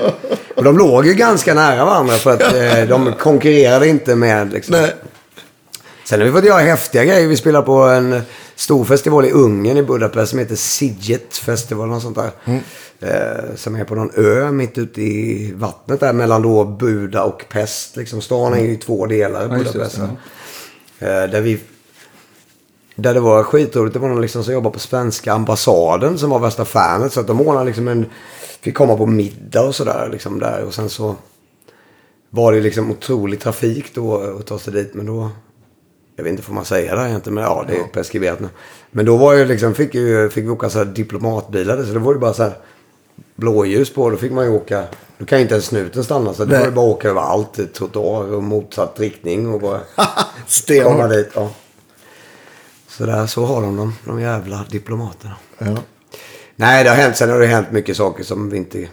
[SPEAKER 2] och de låg ju ganska nära varandra för att de konkurrerade inte med liksom,
[SPEAKER 3] Nej.
[SPEAKER 2] Sen har vi fått göra häftiga grejer. Vi spelar på en stor festival i Ungern i Budapest som heter Siget Festival. Och sånt där. Eh, som är på någon ö mitt ute i vattnet där mellan då Buda och Pest. Liksom, stan är ju i två delar.
[SPEAKER 1] Ja,
[SPEAKER 2] Budapest. Eh, där vi... Där det var skitroligt. Det var någon liksom som jobbade på svenska ambassaden som var värsta fanet. Så att de ordnade liksom en... Fick komma på middag och sådär liksom där. Och sen så var det liksom otrolig trafik då att ta sig dit. Men då... Jag vet inte, får man säga det här egentligen? Men ja, det är preskriberat nu. Men då var ju liksom, fick, ju, fick vi åka så här diplomatbilar. Så det var ju bara så här blåljus på. Då fick man ju åka. Då kan ju inte ens snuten stanna. Så det var ju bara åka överallt. Trottoar och motsatt riktning. Och bara komma dit. Ja. Så där, så har de dem, de jävla diplomaterna.
[SPEAKER 3] Ja.
[SPEAKER 2] Nej, det har hänt. Sen har det hänt mycket saker som vi inte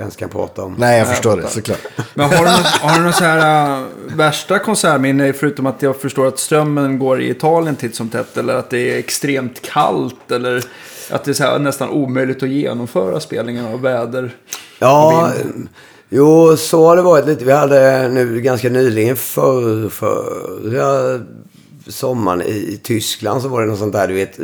[SPEAKER 2] ens kan prata om.
[SPEAKER 3] Nej, jag förstår det såklart.
[SPEAKER 1] Men har du något, har du något så här äh, värsta konsertminne förutom att jag förstår att strömmen går i Italien titt som tätt eller att det är extremt kallt eller att det är här nästan omöjligt att genomföra spelningen av väder?
[SPEAKER 2] Ja, jo, så har det varit lite. Vi hade nu ganska nyligen för, förra sommaren i, Tyskland så var det något sånt där, du vet.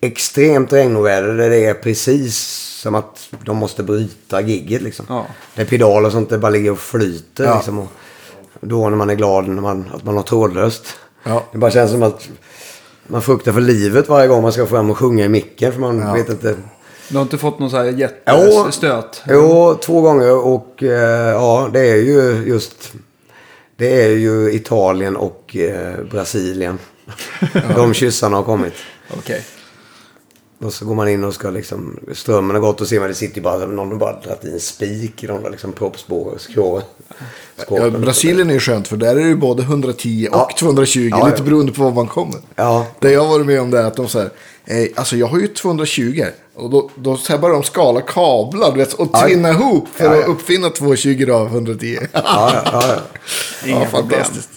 [SPEAKER 2] Extremt regnoväder där det är precis som att de måste bryta gigget liksom.
[SPEAKER 1] Ja.
[SPEAKER 2] Det är pedal och sånt, det bara ligger och flyter
[SPEAKER 3] Ja.
[SPEAKER 2] liksom. Och då när man är glad när man, att man har trådlöst.
[SPEAKER 3] Ja.
[SPEAKER 2] Det bara känns som att man fruktar för livet varje gång man ska fram och sjunga i micken. För man
[SPEAKER 3] Ja.
[SPEAKER 2] vet inte.
[SPEAKER 1] Du har inte fått någon så här
[SPEAKER 2] Jo.
[SPEAKER 1] jättestöt?
[SPEAKER 2] Jo, två gånger och eh, ja, det är ju just... Det är ju Italien och eh, Brasilien. De kyssarna har kommit.
[SPEAKER 1] Okej.
[SPEAKER 2] Och så går man in och ska liksom... Strömmen har gått och ser man det sitter ju bara någon har bara dragit i en spik i de där liksom proppsspår. Skrå,
[SPEAKER 3] Ja. Brasilien är ju skönt för där är det ju både 110
[SPEAKER 2] Ja.
[SPEAKER 3] och 220.
[SPEAKER 2] Ja,
[SPEAKER 3] lite
[SPEAKER 2] ja.
[SPEAKER 3] beroende på var man kommer.
[SPEAKER 2] Ja.
[SPEAKER 3] Det jag har varit med om det är att de säger, eh, alltså jag har ju 220. Och då, då så här börjar de skala kablar du vet, och
[SPEAKER 2] Ja.
[SPEAKER 3] tvinna ihop för
[SPEAKER 2] Ja, ja.
[SPEAKER 3] att uppfinna 220 av 110.
[SPEAKER 2] Ja, ja, ja, ja.
[SPEAKER 1] Inga
[SPEAKER 3] Ja,
[SPEAKER 1] problem.
[SPEAKER 3] fantastiskt.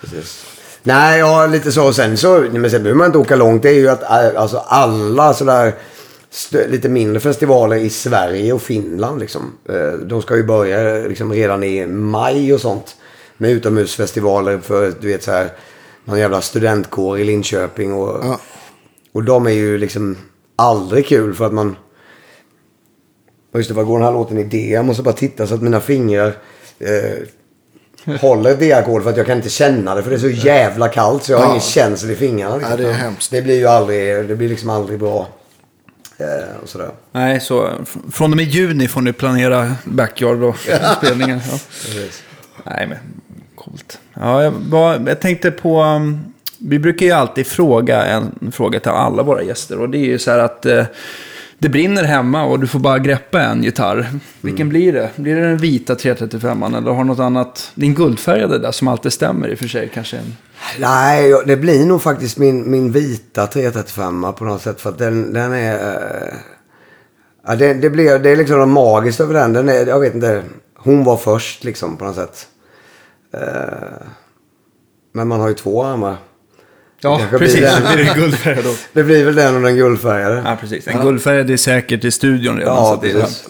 [SPEAKER 2] Precis. Nej, ja, lite så. Sen så, men sen behöver man inte åka långt. Det är ju att äh, alltså, alla sådär lite mindre festivaler i Sverige och Finland liksom. eh, De ska ju börja liksom redan i maj och sånt. Med utomhusfestivaler för, du vet så här, någon jävla studentkår i Linköping och,
[SPEAKER 3] Ja.
[SPEAKER 2] och de är ju liksom aldrig kul för att man... Just det, vad går den här låten i D? Jag måste bara titta så att mina fingrar eh, håller D-ackord för att jag kan inte känna det för det är så jävla kallt så jag har
[SPEAKER 3] Ja.
[SPEAKER 2] ingen känsel i fingrarna. liksom.
[SPEAKER 3] Ja, det är hemskt.
[SPEAKER 2] Det blir ju aldrig, det blir liksom aldrig bra. Eh, och sådär.
[SPEAKER 1] Nej, så från och med juni får ni planera backyard och spelningar. Ja. Nej, men coolt. Ja, jag, bara, jag tänkte på... um, Vi brukar ju alltid fråga en fråga till alla våra gäster. Och det är ju så här att eh, det brinner hemma och du får bara greppa en gitarr. Vilken blir det? Blir det den vita 335 eller har något annat? Din guldfärgade där som alltid stämmer i och för sig kanske. En...
[SPEAKER 2] Nej, det blir nog faktiskt min, min vita 335 på något sätt. För att den, den är... ja, det, det, blir, det är liksom något magiskt över den. den är, jag vet inte. Hon var först liksom på något sätt. Eh, men man har ju två armar.
[SPEAKER 1] Ja,
[SPEAKER 2] blir
[SPEAKER 1] precis.
[SPEAKER 2] den.
[SPEAKER 1] Det blir det guldfärgad då.
[SPEAKER 2] Det blir väl den och den guldfärgade.
[SPEAKER 1] Ja, precis. En guldfärgad är säkert i studion redan. så
[SPEAKER 2] Ja,
[SPEAKER 1] det är
[SPEAKER 2] precis.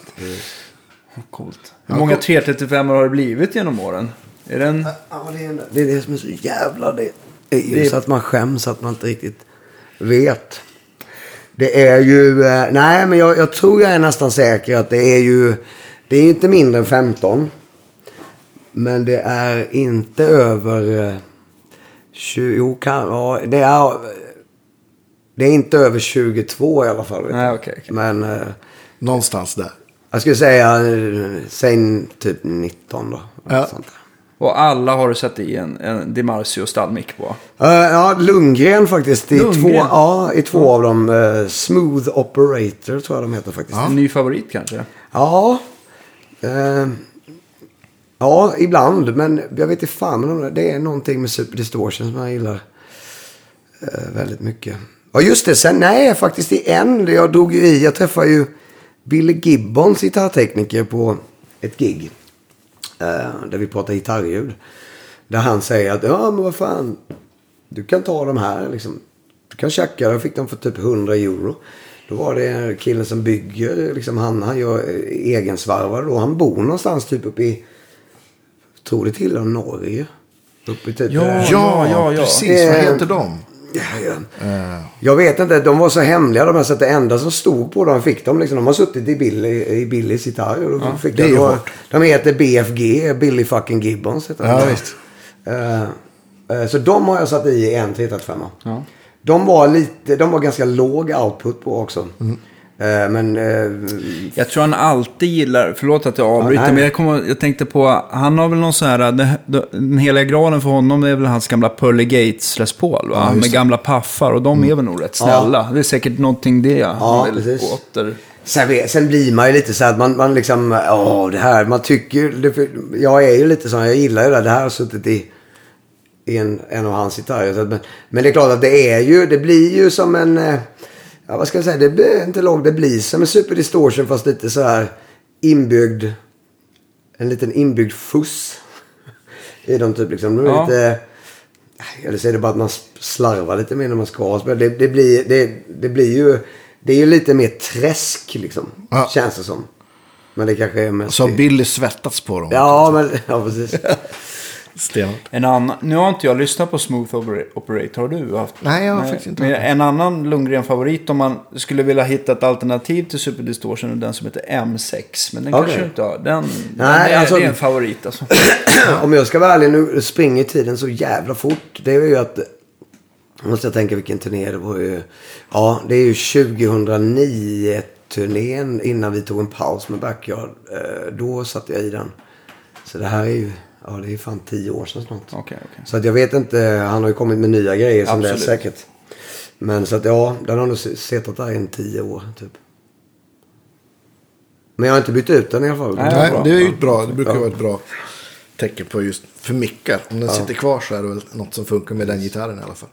[SPEAKER 1] Coolt. Hur många 335 har det blivit genom åren? Är det en...
[SPEAKER 2] Ja, det, är, det är det som är så jävla det. Det är ju
[SPEAKER 1] Det-
[SPEAKER 2] så att man skäms att man inte riktigt vet. Det är ju, eh, nej men jag, jag tror jag är nästan säker att det är ju, det är inte mindre än 15. Men det är inte över eh, 20, jo kan, ja, det är, det är inte över 22 i alla fall. Vet
[SPEAKER 1] Nej, okej, okej.
[SPEAKER 2] Men eh,
[SPEAKER 3] Någonstans där.
[SPEAKER 2] jag skulle säga, eh, säg typ 19 då.
[SPEAKER 3] Ja.
[SPEAKER 2] Sånt där.
[SPEAKER 1] Och alla har du satt i en, en DiMarzio stallmick på.
[SPEAKER 2] Eh, ja, Lundgren faktiskt. I
[SPEAKER 1] Lundgren?
[SPEAKER 2] två, ja, i två av dem. eh, Smooth Operator tror jag de heter faktiskt.
[SPEAKER 1] En ny favorit kanske?
[SPEAKER 2] Ja. eh, ja, ibland. Men jag vet inte fan. Men det är någonting med Super Distortion som jag gillar eh, väldigt mycket. Ja, just det. Sen, nej, faktiskt i en. Jag drog ju i. Jag träffade ju Billy Gibbons gitarrtekniker på ett gig. Eh, där vi pratade gitarrljud. Där han säger att, ja men vad fan. Du kan ta de här liksom. Du kan tjacka. Jag fick dem för typ 100 euro. Då var det killen som bygger, liksom han, han gör eh, egensvarvare då. Han bor någonstans typ uppe i, tror det tillhör Norge. Uppe i typ...
[SPEAKER 1] Ja,
[SPEAKER 2] eh,
[SPEAKER 1] ja, ja, ja.
[SPEAKER 3] Precis, vad
[SPEAKER 2] Eh,
[SPEAKER 3] heter de?
[SPEAKER 2] Ja, ja. Jag vet inte, de var så hemliga de här så att det enda som stod på dem fick de liksom. De har suttit i Billy, i Billys gitarr. Och då fick
[SPEAKER 3] det är
[SPEAKER 2] de,
[SPEAKER 3] hårt.
[SPEAKER 2] de heter BFG, Billy fucking Gibbons. Heter de.
[SPEAKER 3] Ja, visst.
[SPEAKER 2] Eh, eh, så de har jag satt i en 335.
[SPEAKER 1] Ja.
[SPEAKER 2] De var lite, de var ganska låg output på också.
[SPEAKER 3] Mm.
[SPEAKER 2] Eh, men eh,
[SPEAKER 1] Jag tror han alltid gillar, förlåt att jag avbryter,
[SPEAKER 2] Ja,
[SPEAKER 1] men jag, kommer, jag tänkte på, han har väl någon sån här, den heliga graalen för honom är väl hans gamla Pearly Gates Les Paul?
[SPEAKER 3] Ja,
[SPEAKER 1] Med
[SPEAKER 3] det.
[SPEAKER 1] gamla paffar och de är väl nog rätt snälla. Det är säkert någonting det han vill
[SPEAKER 2] precis.
[SPEAKER 1] åter...
[SPEAKER 2] Sen, sen blir man ju lite så här att man, man liksom, åh det här, man tycker, det, jag är ju lite sån, jag gillar ju det, det här har suttit i, en, en av hans gitarrer. Men, men det är klart att det är ju, det blir ju som en, eh, ja vad ska jag säga, det blir inte långt, det blir som en Super Distortion fast lite så här inbyggd, en liten inbyggd fuss i dem typ liksom. Nu är
[SPEAKER 1] Ja.
[SPEAKER 2] lite, eller så är det bara att man slarvar lite mer när man ska spela. Det, det, blir, det, det blir ju... Det är ju lite mer träsk liksom.
[SPEAKER 3] Ja.
[SPEAKER 2] Känns det som. Men det kanske är mest...
[SPEAKER 3] Så har Billy svettats på dem.
[SPEAKER 2] Ja, men... Ja, precis.
[SPEAKER 3] Stenhårt.
[SPEAKER 1] En annan, nu har inte jag lyssnat på Smooth Opera- Operator, har du haft?
[SPEAKER 3] Nej, jag har faktiskt inte
[SPEAKER 1] Men en annan Lundgren-favorit om man skulle vilja hitta ett alternativ till Super Distortion är den som heter M6. Men den
[SPEAKER 2] Okej.
[SPEAKER 1] kanske du inte har. Den,
[SPEAKER 2] Nej,
[SPEAKER 1] den är,
[SPEAKER 2] alltså-
[SPEAKER 1] det är en favorit alltså.
[SPEAKER 2] Om jag ska vara ärlig, nu springer tiden så jävla fort. Det är ju att... Måste jag tänka vilken turné det var ju. Ja, det är ju 2009-turnén innan vi tog en paus med Backyard. Eh, Då satte jag i den. Så det här är ju... Ja, det är ju fan tio år sedan snart.
[SPEAKER 1] Okej, okej.
[SPEAKER 2] Så att jag vet inte, han har ju kommit med nya grejer som det är säkert. Men så att ja, den har nog suttit där i en tio år typ. Men jag har inte bytt ut den i alla fall.
[SPEAKER 1] Nej,
[SPEAKER 3] det är ju bra. Det brukar
[SPEAKER 2] Ja.
[SPEAKER 3] vara ett bra tecken på just för mickar. Om den sitter kvar så är det väl något som funkar med den gitarren i alla fall.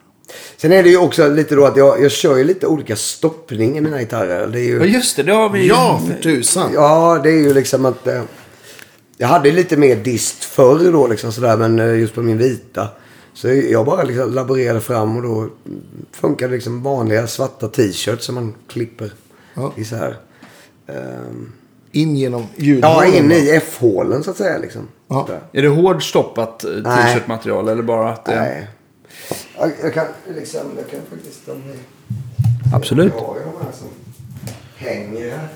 [SPEAKER 2] Sen är det ju också lite då att jag, jag kör ju lite olika stoppning i mina gitarrer. Det är
[SPEAKER 1] Ja,
[SPEAKER 2] ju,
[SPEAKER 1] just det. Det har vi
[SPEAKER 3] Ja, för tusan.
[SPEAKER 2] ja, det är ju liksom att... Eh, jag hade lite mer dist förr då liksom sådär. Men eh, just på min vita. Så jag bara liksom laborerade fram och då funkar liksom vanliga svarta t-shirts som man klipper
[SPEAKER 3] Ja.
[SPEAKER 2] isär. Ehm,
[SPEAKER 3] In genom
[SPEAKER 2] ja,
[SPEAKER 3] ljudhålen.
[SPEAKER 2] in
[SPEAKER 3] då.
[SPEAKER 2] i F-hålen så att säga. Liksom.
[SPEAKER 3] Ja.
[SPEAKER 1] Är det hård stoppat eh, t-shirtmaterial eller bara att det...
[SPEAKER 2] Nej. Jag, jag kan liksom, jag kan faktiskt... De,
[SPEAKER 1] Absolut.
[SPEAKER 2] Jag har ju de här som hänger här.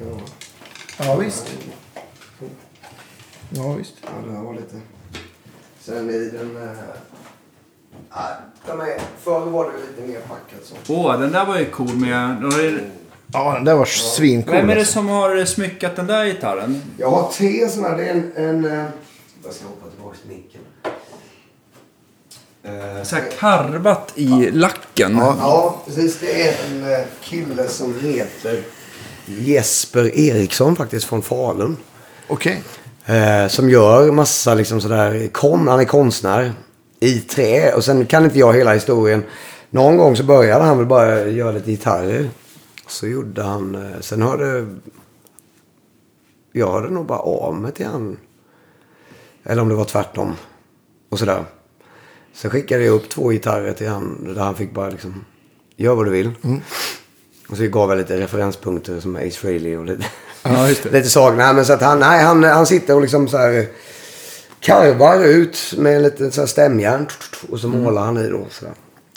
[SPEAKER 2] Eh. Ja.
[SPEAKER 3] Ja, visst. Ja, visst.
[SPEAKER 2] Ja, det här var lite... Sen i den... Uh... De är, förr var det lite mer packat så.
[SPEAKER 1] Åh, den där var ju cool med...
[SPEAKER 3] Ja, den där var svincool.
[SPEAKER 1] Vem är det
[SPEAKER 3] alltså.
[SPEAKER 1] som har smyckat den där gitarren?
[SPEAKER 2] Jag har tre sådana. Det är en... en eh, jag ska hoppa tillbaka till micken. Eh,
[SPEAKER 1] Så här karvat i lacken.
[SPEAKER 2] Ja, precis. Det är en eh, kille som heter Jesper Eriksson faktiskt från Falun.
[SPEAKER 3] Okej.
[SPEAKER 2] Eh, som gör massa liksom sådär, kon, han är konstnär i trä. Och sen kan inte jag hela historien. Någon gång så började han väl bara göra lite gitarrer. Så gjorde han, eh, sen hörde jag hörde nog bara av mig till han. Eller om det var tvärtom. Och sådär. Sen skickade jag upp två gitarrer till han. Där han fick bara liksom, gör vad du vill. Och så gav jag lite referenspunkter som Ace Frehley och lite,
[SPEAKER 1] Ja,
[SPEAKER 2] lite. Nej, men så att han, nej, han, han sitter och liksom så här karvar ut med en liten så här stämjärn. Och så målar han i då. Så.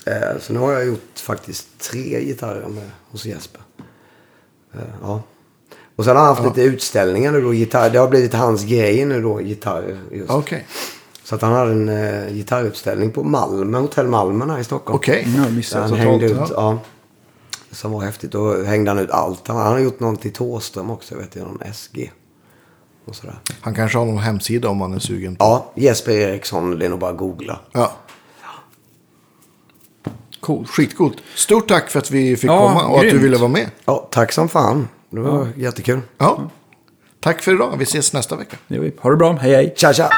[SPEAKER 2] Eh, så nu har jag gjort faktiskt tre gitarrer med, hos Jesper. Eh, ja. Och sen har han haft lite utställningar nu då. Gitarr, det har blivit hans grej nu då, gitarrer. Just.
[SPEAKER 3] Okej.
[SPEAKER 2] Så att han hade en eh, gitarrutställning på Malmö, Hotell Malmö här i Stockholm.
[SPEAKER 3] Okej.
[SPEAKER 1] Ja, jag
[SPEAKER 2] Där
[SPEAKER 1] missade
[SPEAKER 2] han
[SPEAKER 1] totalt.
[SPEAKER 2] hängde ut,
[SPEAKER 3] ja.
[SPEAKER 2] Ja. Som var häftigt. Då hängde han ut allt. Han, han har gjort någon till Thåström också, vet jag, någon SG. Och sådär.
[SPEAKER 3] Han kanske har någon hemsida om man är sugen. på.
[SPEAKER 2] Ja, Jesper Eriksson, det är nog bara att googla.
[SPEAKER 3] Ja.
[SPEAKER 1] Coolt.
[SPEAKER 3] Skitcoolt. Stort tack för att vi fick
[SPEAKER 1] Ja,
[SPEAKER 3] komma och att du
[SPEAKER 1] grymt.
[SPEAKER 3] ville vara med.
[SPEAKER 2] Ja, tack som fan. Det var jättekul.
[SPEAKER 3] Ja. Tack för idag. Vi ses nästa vecka.
[SPEAKER 1] Det gör vi. Ha det bra. Hej, hej.
[SPEAKER 2] Tja, tja!